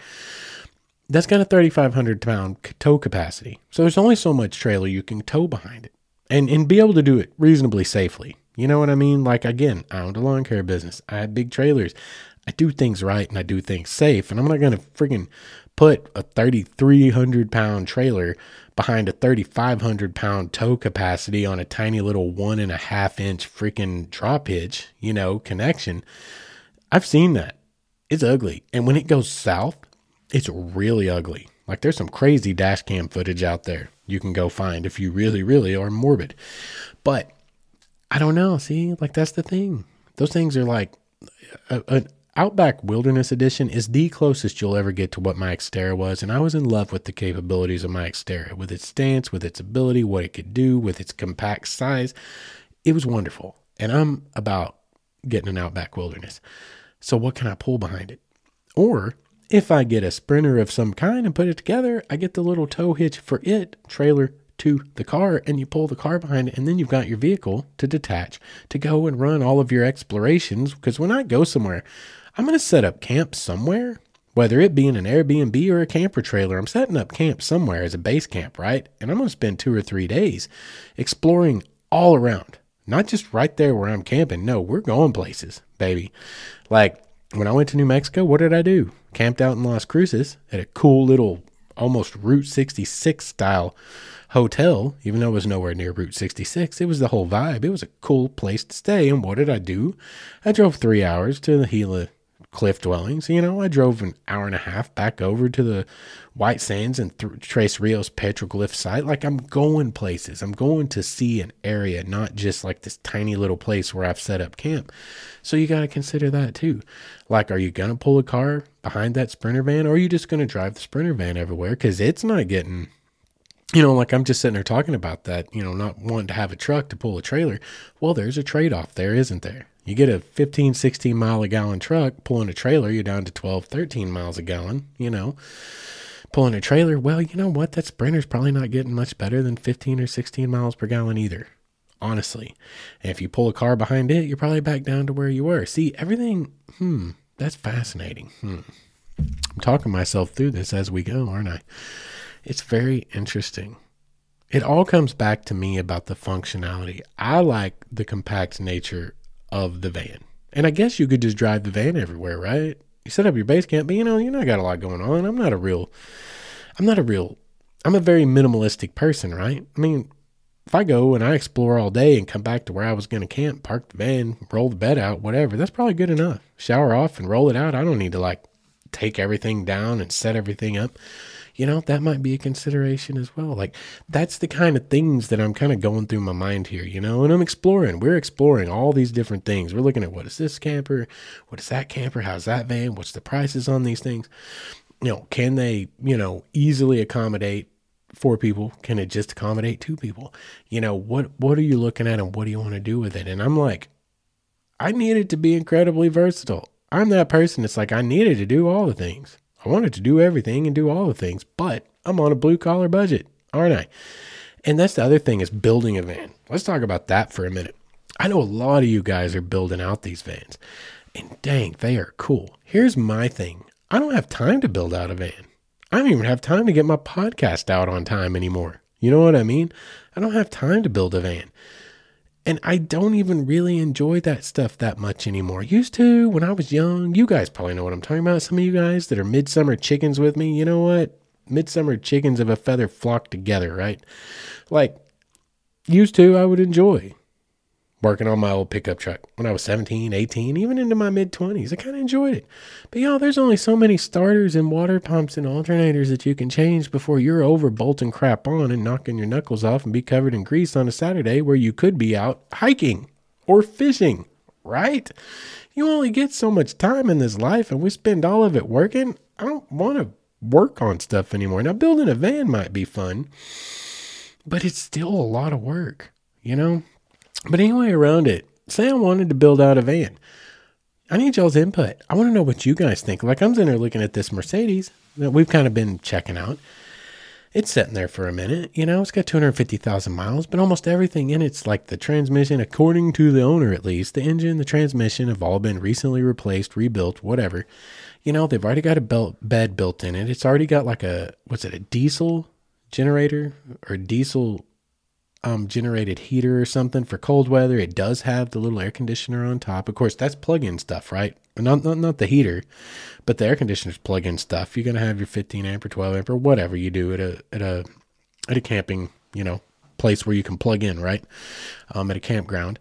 that's got a 3,500 pound tow capacity. So there's only so much trailer you can tow behind it and, and be able to do it reasonably safely. You know what I mean? Like, again, I owned a lawn care business. I had big trailers. I do things right and I do things safe. And I'm not going to freaking put a 3,300 pound trailer behind a 3,500 pound tow capacity on a tiny little one and a half inch freaking drop hitch, you know, connection. I've seen that. It's ugly. And when it goes south, it's really ugly. Like there's some crazy dash cam footage out there you can go find if you really, really are morbid. But I don't know. See, like that's the thing. Those things are like a, a, Outback Wilderness Edition is the closest you'll ever get to what my Xterra was, and I was in love with the capabilities of my Xterra, with its stance, with its ability, what it could do, with its compact size. It was wonderful, and I'm about getting an Outback Wilderness. So what can I pull behind it? Or if I get a Sprinter of some kind and put it together, I get the little tow hitch for it, trailer to the car and you pull the car behind it and then you've got your vehicle to detach to go and run all of your explorations. Because when I go somewhere I'm going to set up camp somewhere whether it be in an Airbnb or a camper trailer. I'm setting up camp somewhere as a base camp right? And I'm going to spend 2 or 3 days exploring all around not just right there where I'm camping. No we're going places baby. Like when I went to New Mexico what did I do camped out in Las Cruces at a cool little almost Route 66 style hotel, even though it was nowhere near Route 66. It was the whole vibe. It was a cool place to stay. And what did I do? I drove three hours to the Gila cliff dwellings. You know, I drove an hour and a half back over to the White Sands and th- Tres Rios petroglyph site. Like I'm going places. I'm going to see an area, not just like this tiny little place where I've set up camp. So you got to consider that too. Like, are you going to pull a car behind that Sprinter van or are you just going to drive the Sprinter van everywhere? Because it's not getting you know, like I'm just sitting there talking about that, you know, not wanting to have a truck to pull a trailer. Well, there's a trade off there, isn't there? You get a 15, 16 mile a gallon truck pulling a trailer, you're down to 12, 13 miles a gallon, you know. Pulling a trailer, well, you know what? That Sprinter's probably not getting much better than 15 or 16 miles per gallon either, honestly. And if you pull a car behind it, you're probably back down to where you were. See, everything, hmm, that's fascinating. Hmm. I'm talking myself through this as we go, aren't I? It's very interesting. It all comes back to me about the functionality. I like the compact nature of the van. And I guess you could just drive the van everywhere, right? You set up your base camp, but you know, you know, I got a lot going on. I'm not a real, I'm not a real, I'm a very minimalistic person, right? I mean, if I go and I explore all day and come back to where I was going to camp, park the van, roll the bed out, whatever, that's probably good enough. Shower off and roll it out. I don't need to like take everything down and set everything up you know, that might be a consideration as well. Like, that's the kind of things that I'm kind of going through my mind here, you know, and I'm exploring. We're exploring all these different things. We're looking at what is this camper? What is that camper? How's that van? What's the prices on these things? You know, can they, you know, easily accommodate four people? Can it just accommodate two people? You know, what what are you looking at and what do you want to do with it? And I'm like, I need it to be incredibly versatile. I'm that person. It's like I needed to do all the things. I wanted to do everything and do all the things, but I'm on a blue collar budget, aren't I? And that's the other thing is building a van. Let's talk about that for a minute. I know a lot of you guys are building out these vans, and dang, they are cool. Here's my thing I don't have time to build out a van. I don't even have time to get my podcast out on time anymore. You know what I mean? I don't have time to build a van. And I don't even really enjoy that stuff that much anymore. Used to when I was young. You guys probably know what I'm talking about. Some of you guys that are midsummer chickens with me, you know what? Midsummer chickens of a feather flock together, right? Like, used to, I would enjoy working on my old pickup truck when I was 17, 18, even into my mid 20s. I kind of enjoyed it. But y'all, there's only so many starters and water pumps and alternators that you can change before you're over bolting crap on and knocking your knuckles off and be covered in grease on a Saturday where you could be out hiking or fishing, right? You only get so much time in this life and we spend all of it working. I don't want to work on stuff anymore. Now, building a van might be fun, but it's still a lot of work, you know? But anyway, around it, say I wanted to build out a van. I need y'all's input. I want to know what you guys think. Like I'm sitting there looking at this Mercedes that we've kind of been checking out. It's sitting there for a minute, you know. It's got 250,000 miles, but almost everything in it's like the transmission, according to the owner at least, the engine, the transmission have all been recently replaced, rebuilt, whatever. You know, they've already got a belt, bed built in it. It's already got like a what's it, a diesel generator or diesel um, generated heater or something for cold weather. It does have the little air conditioner on top. Of course, that's plug-in stuff, right? Not, not not the heater, but the air conditioner's plug-in stuff. You're gonna have your 15 amp or 12 amp or whatever you do at a at a at a camping, you know, place where you can plug in, right? Um, at a campground,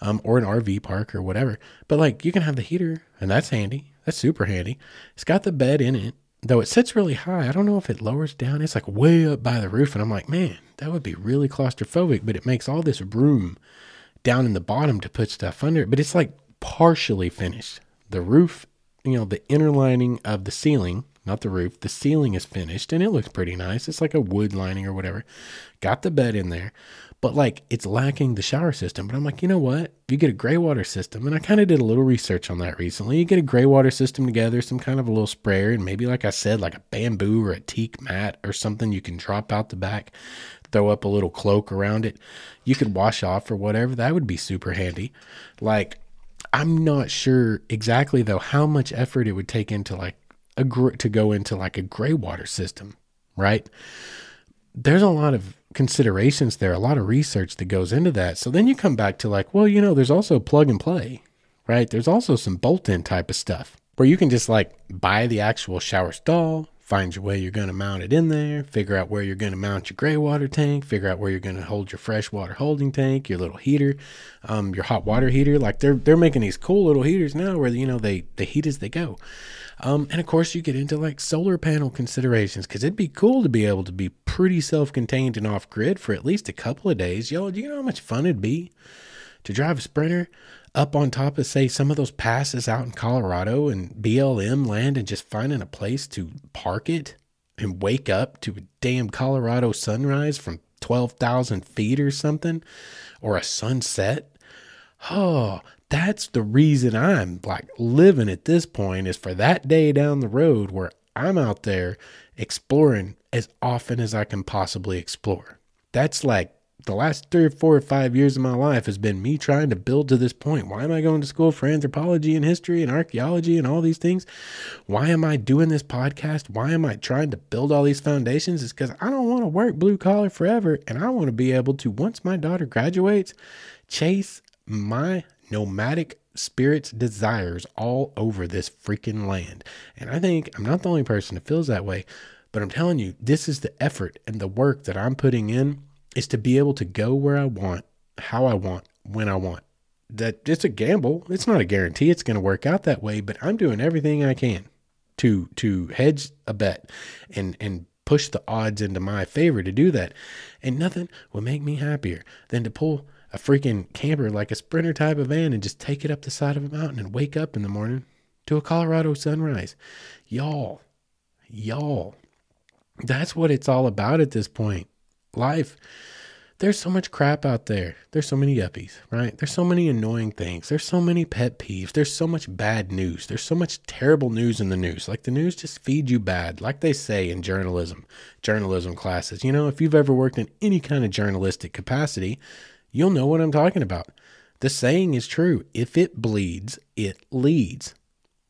um, or an RV park or whatever. But like, you can have the heater, and that's handy. That's super handy. It's got the bed in it though it sits really high. I don't know if it lowers down. It's like way up by the roof. And I'm like, man, that would be really claustrophobic, but it makes all this room down in the bottom to put stuff under it. But it's like partially finished. The roof you know, the inner lining of the ceiling, not the roof, the ceiling is finished and it looks pretty nice. It's like a wood lining or whatever. Got the bed in there, but like it's lacking the shower system. But I'm like, you know what? You get a gray water system, and I kind of did a little research on that recently. You get a gray water system together, some kind of a little sprayer, and maybe, like I said, like a bamboo or a teak mat or something you can drop out the back, throw up a little cloak around it. You could wash off or whatever. That would be super handy. Like, I'm not sure exactly though how much effort it would take into like a gr- to go into like a gray water system, right? There's a lot of considerations there, a lot of research that goes into that. So then you come back to like, well, you know, there's also plug and play, right? There's also some bolt in type of stuff where you can just like buy the actual shower stall, find your way you're going to mount it in there, figure out where you're going to mount your gray water tank, figure out where you're going to hold your fresh water holding tank, your little heater, um, your hot water heater. Like they're they're making these cool little heaters now where you know they they heat as they go. Um, and of course, you get into like solar panel considerations because it'd be cool to be able to be pretty self contained and off grid for at least a couple of days. Yo, do you know how much fun it'd be to drive a Sprinter up on top of, say, some of those passes out in Colorado and BLM land and just finding a place to park it and wake up to a damn Colorado sunrise from 12,000 feet or something or a sunset. Oh, that's the reason I'm like living at this point is for that day down the road where I'm out there exploring as often as I can possibly explore. That's like the last three or four or five years of my life has been me trying to build to this point. Why am I going to school for anthropology and history and archaeology and all these things? Why am I doing this podcast? Why am I trying to build all these foundations? It's because I don't want to work blue collar forever. And I want to be able to, once my daughter graduates, chase my nomadic spirit's desires all over this freaking land. And I think I'm not the only person that feels that way, but I'm telling you, this is the effort and the work that I'm putting in is to be able to go where I want, how I want, when I want. That it's a gamble. It's not a guarantee it's going to work out that way, but I'm doing everything I can to to hedge a bet and and push the odds into my favor to do that. And nothing will make me happier than to pull a freaking camper like a sprinter type of van and just take it up the side of a mountain and wake up in the morning to a Colorado sunrise. Y'all, y'all, that's what it's all about at this point. Life. There's so much crap out there. There's so many yuppies, right? There's so many annoying things. There's so many pet peeves. There's so much bad news. There's so much terrible news in the news. Like the news just feeds you bad, like they say in journalism, journalism classes. You know, if you've ever worked in any kind of journalistic capacity, you'll know what I'm talking about. The saying is true if it bleeds, it leads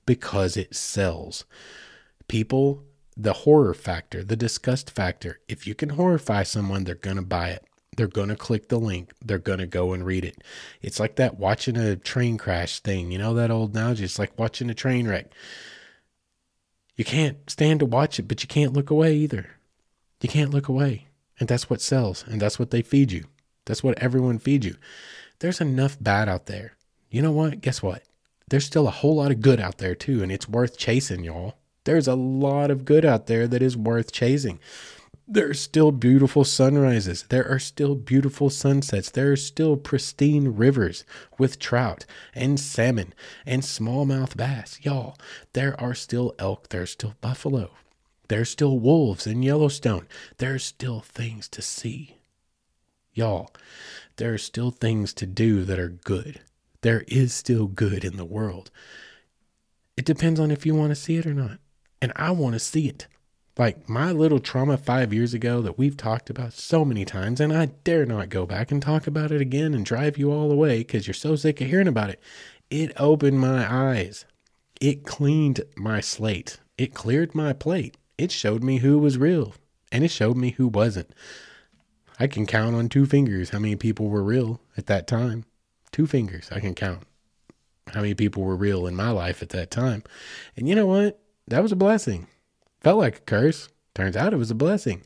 because it sells. People, the horror factor, the disgust factor, if you can horrify someone, they're going to buy it. They're going to click the link. They're going to go and read it. It's like that watching a train crash thing. You know that old analogy? It's like watching a train wreck. You can't stand to watch it, but you can't look away either. You can't look away. And that's what sells. And that's what they feed you. That's what everyone feeds you. There's enough bad out there. You know what? Guess what? There's still a whole lot of good out there too, and it's worth chasing, y'all. There's a lot of good out there that is worth chasing. There are still beautiful sunrises. There are still beautiful sunsets. There are still pristine rivers with trout and salmon and smallmouth bass. Y'all, there are still elk. There's still buffalo. There's still wolves in Yellowstone. There's still things to see. Y'all, there are still things to do that are good. There is still good in the world. It depends on if you want to see it or not. And I want to see it. Like my little trauma five years ago that we've talked about so many times, and I dare not go back and talk about it again and drive you all away because you're so sick of hearing about it. It opened my eyes. It cleaned my slate. It cleared my plate. It showed me who was real and it showed me who wasn't. I can count on two fingers how many people were real at that time. Two fingers, I can count how many people were real in my life at that time. And you know what? That was a blessing. Felt like a curse. Turns out it was a blessing.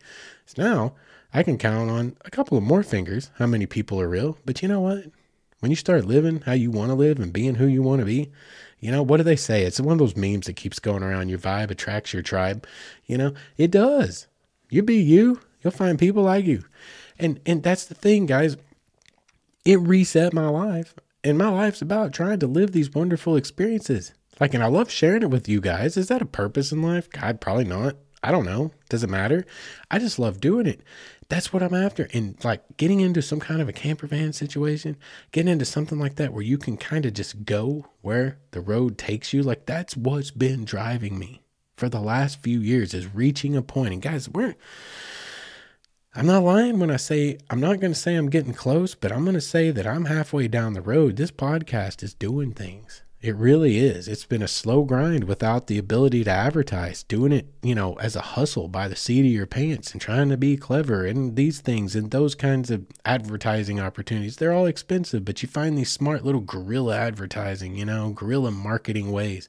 So now I can count on a couple of more fingers how many people are real. But you know what? When you start living how you want to live and being who you want to be, you know, what do they say? It's one of those memes that keeps going around. Your vibe attracts your tribe. You know, it does. You be you, you'll find people like you. And and that's the thing, guys. It reset my life. And my life's about trying to live these wonderful experiences. Like, and I love sharing it with you guys. Is that a purpose in life? God, probably not. I don't know. Does it matter? I just love doing it. That's what I'm after. And like getting into some kind of a camper van situation, getting into something like that where you can kind of just go where the road takes you. Like that's what's been driving me for the last few years is reaching a point. And guys, we're I'm not lying when I say I'm not going to say I'm getting close, but I'm going to say that I'm halfway down the road. This podcast is doing things. It really is. It's been a slow grind without the ability to advertise, doing it, you know, as a hustle by the seat of your pants and trying to be clever and these things and those kinds of advertising opportunities. They're all expensive, but you find these smart little guerrilla advertising, you know, guerrilla marketing ways.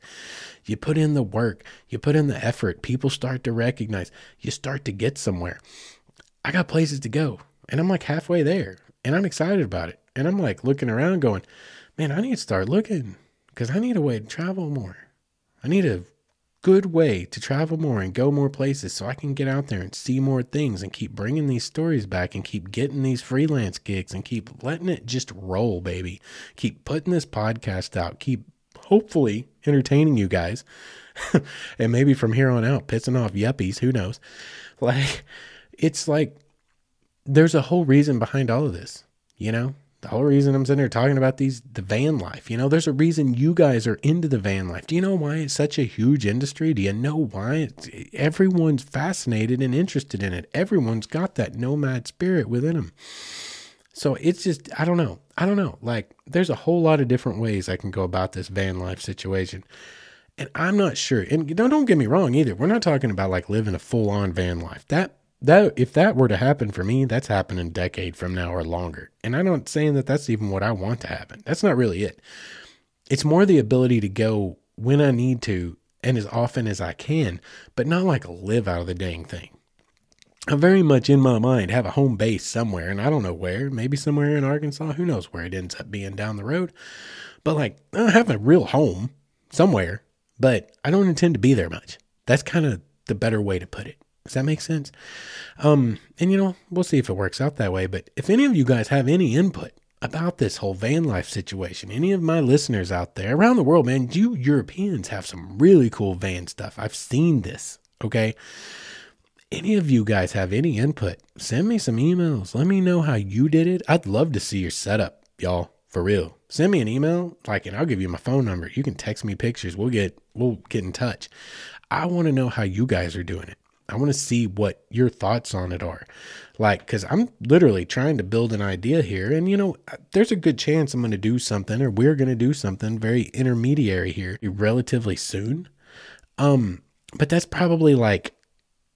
You put in the work, you put in the effort, people start to recognize, you start to get somewhere. I got places to go and I'm like halfway there and I'm excited about it. And I'm like looking around going, man, I need to start looking because I need a way to travel more. I need a good way to travel more and go more places so I can get out there and see more things and keep bringing these stories back and keep getting these freelance gigs and keep letting it just roll, baby. Keep putting this podcast out. Keep hopefully entertaining you guys. and maybe from here on out, pissing off yuppies. Who knows? Like, it's like there's a whole reason behind all of this, you know? the whole reason I'm sitting here talking about these the van life. You know, there's a reason you guys are into the van life. Do you know why it's such a huge industry? Do you know why it's, everyone's fascinated and interested in it? Everyone's got that nomad spirit within them. So it's just I don't know. I don't know. Like there's a whole lot of different ways I can go about this van life situation. And I'm not sure. And don't don't get me wrong either. We're not talking about like living a full on van life. That that if that were to happen for me, that's happening a decade from now or longer. And I'm not saying that that's even what I want to happen. That's not really it. It's more the ability to go when I need to and as often as I can, but not like live out of the dang thing. I very much in my mind have a home base somewhere, and I don't know where, maybe somewhere in Arkansas. Who knows where it ends up being down the road? But like, I have a real home somewhere, but I don't intend to be there much. That's kind of the better way to put it. Does that make sense? Um, and you know, we'll see if it works out that way. But if any of you guys have any input about this whole van life situation, any of my listeners out there around the world, man, you Europeans have some really cool van stuff. I've seen this. Okay. Any of you guys have any input? Send me some emails. Let me know how you did it. I'd love to see your setup, y'all. For real. Send me an email, like, and I'll give you my phone number. You can text me pictures. We'll get we'll get in touch. I want to know how you guys are doing it. I want to see what your thoughts on it are. Like, because I'm literally trying to build an idea here. And, you know, there's a good chance I'm going to do something or we're going to do something very intermediary here relatively soon. Um, but that's probably like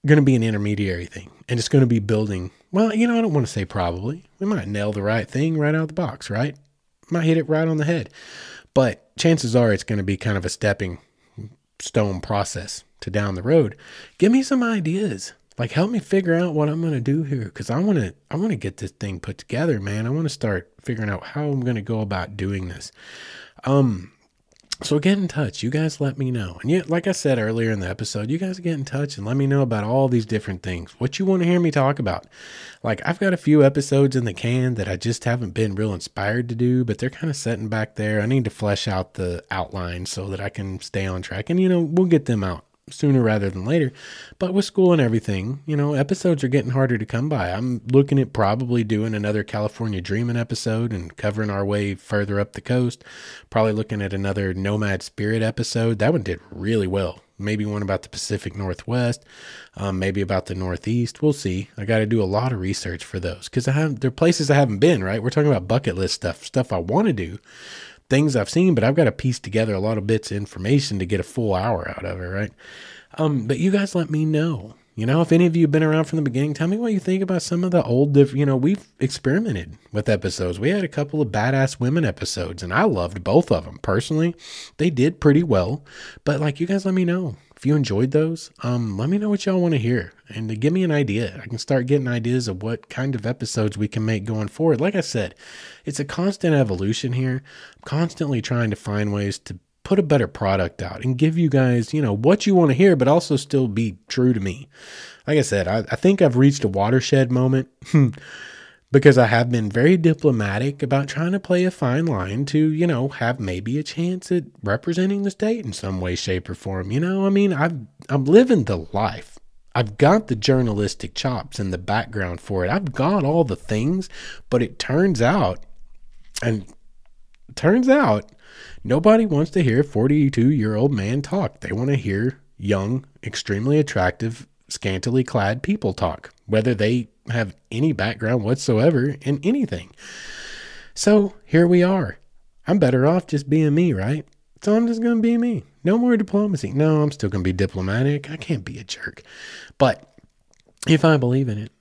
going to be an intermediary thing and it's going to be building. Well, you know, I don't want to say probably. We might nail the right thing right out of the box, right? Might hit it right on the head. But chances are it's going to be kind of a stepping stone process to down the road, give me some ideas. Like help me figure out what I'm going to do here cuz I want to I want to get this thing put together, man. I want to start figuring out how I'm going to go about doing this. Um so get in touch. You guys let me know. And yet, like I said earlier in the episode, you guys get in touch and let me know about all these different things. What you want to hear me talk about. Like I've got a few episodes in the can that I just haven't been real inspired to do, but they're kind of sitting back there. I need to flesh out the outline so that I can stay on track. And you know, we'll get them out sooner rather than later. But with school and everything, you know, episodes are getting harder to come by. I'm looking at probably doing another California Dreaming episode and covering our way further up the coast. Probably looking at another Nomad Spirit episode. That one did really well. Maybe one about the Pacific Northwest, um, maybe about the Northeast. We'll see. I got to do a lot of research for those because I have they're places I haven't been. Right, we're talking about bucket list stuff, stuff I want to do things I've seen, but I've got to piece together a lot of bits of information to get a full hour out of it, right? Um, but you guys let me know. You know, if any of you have been around from the beginning, tell me what you think about some of the old, you know, we've experimented with episodes. We had a couple of badass women episodes, and I loved both of them personally. They did pretty well, but like, you guys let me know if you enjoyed those, um, let me know what y'all want to hear and to give me an idea. I can start getting ideas of what kind of episodes we can make going forward. Like I said, it's a constant evolution here. I'm constantly trying to find ways to put a better product out and give you guys, you know, what you want to hear, but also still be true to me. Like I said, I, I think I've reached a watershed moment. because I have been very diplomatic about trying to play a fine line to, you know, have maybe a chance at representing the state in some way, shape, or form. You know, I mean, I've, I'm living the life. I've got the journalistic chops and the background for it. I've got all the things, but it turns out, and turns out, nobody wants to hear a 42 year old man talk. They want to hear young, extremely attractive, scantily clad people talk, whether they have any background whatsoever in anything. So here we are. I'm better off just being me, right? So I'm just going to be me. No more diplomacy. No, I'm still going to be diplomatic. I can't be a jerk. But if I believe in it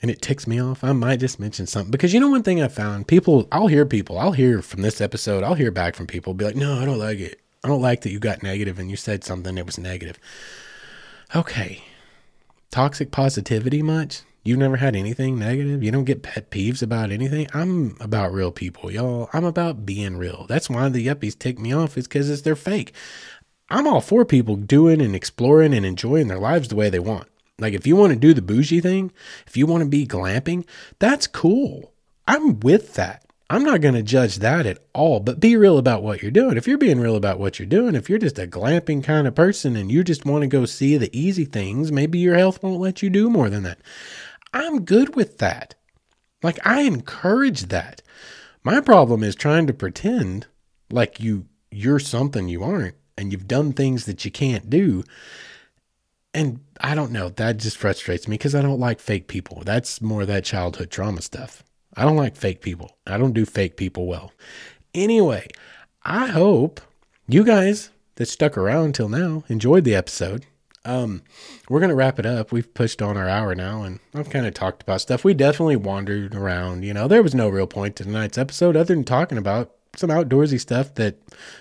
and it ticks me off, I might just mention something. Because you know, one thing I found people, I'll hear people, I'll hear from this episode, I'll hear back from people be like, no, I don't like it. I don't like that you got negative and you said something that was negative. Okay. Toxic positivity much? You've never had anything negative? You don't get pet peeves about anything? I'm about real people, y'all. I'm about being real. That's why the yuppies tick me off, is because it's they're fake. I'm all for people doing and exploring and enjoying their lives the way they want. Like if you want to do the bougie thing, if you want to be glamping, that's cool. I'm with that. I'm not going to judge that at all, but be real about what you're doing. If you're being real about what you're doing, if you're just a glamping kind of person and you just want to go see the easy things, maybe your health won't let you do more than that. I'm good with that. Like I encourage that. My problem is trying to pretend like you you're something you aren't and you've done things that you can't do. And I don't know, that just frustrates me because I don't like fake people. That's more that childhood trauma stuff. I don't like fake people. I don't do fake people well. Anyway, I hope you guys that stuck around till now enjoyed the episode. Um, we're gonna wrap it up. We've pushed on our hour now, and I've kind of talked about stuff. We definitely wandered around. You know, there was no real point to tonight's episode other than talking about some outdoorsy stuff that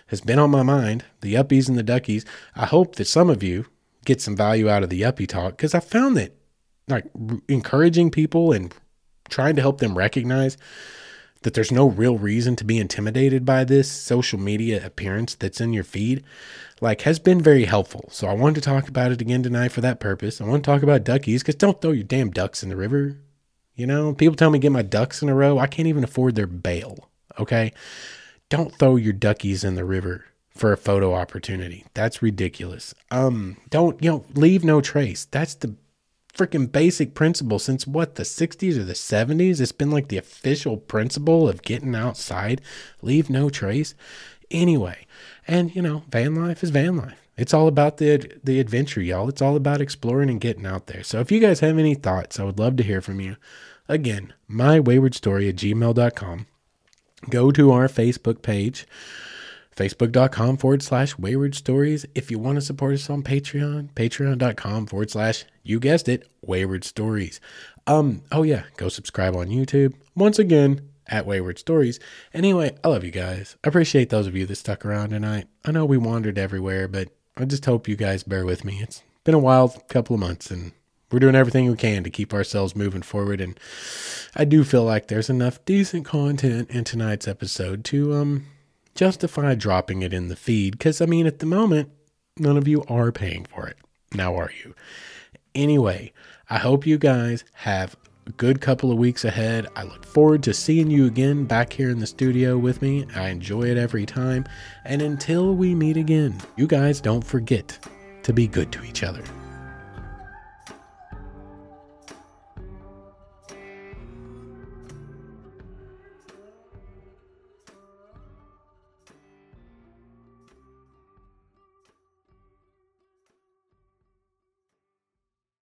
has been on my mind. The yuppies and the duckies. I hope that some of you get some value out of the yuppie talk because I found that like encouraging people and trying to help them recognize that there's no real reason to be intimidated by this social media appearance that's in your feed like has been very helpful. So i wanted to talk about it again tonight for that purpose. I want to talk about duckies because don't throw your damn ducks in the river you know? People tell me get my ducks in a row i can't even afford their bail okay? Don't throw your duckies in the river for a photo opportunity. That's ridiculous. Um don't you know leave no trace. That's the freaking basic principle since what the 60s or the 70s it's been like the official principle of getting outside. Leave no trace. Anyway and you know van life is van life. It's all about the the adventure y'all. It's all about exploring and getting out there. So if you guys have any thoughts i would love to hear from you. Again my wayward story at gmail.com go to our facebook page facebook.com forward slash wayward stories. If you want to support us on Patreon, patreon.com forward slash, you guessed it, wayward stories. Um, oh yeah, go subscribe on YouTube. Once again, at Wayward Stories. Anyway, I love you guys. I appreciate those of you that stuck around tonight. I know we wandered everywhere, but I just hope you guys bear with me. It's been a wild couple of months and we're doing everything we can to keep ourselves moving forward and I do feel like there's enough decent content in tonight's episode to um justify dropping it in the feed because, I mean, at the moment, none of you are paying for it. Now, are you? Anyway, I hope you guys have a good couple of weeks ahead. I look forward to seeing you again back here in the studio with me. I enjoy it every time. And until we meet again, you guys don't forget to be good to each other.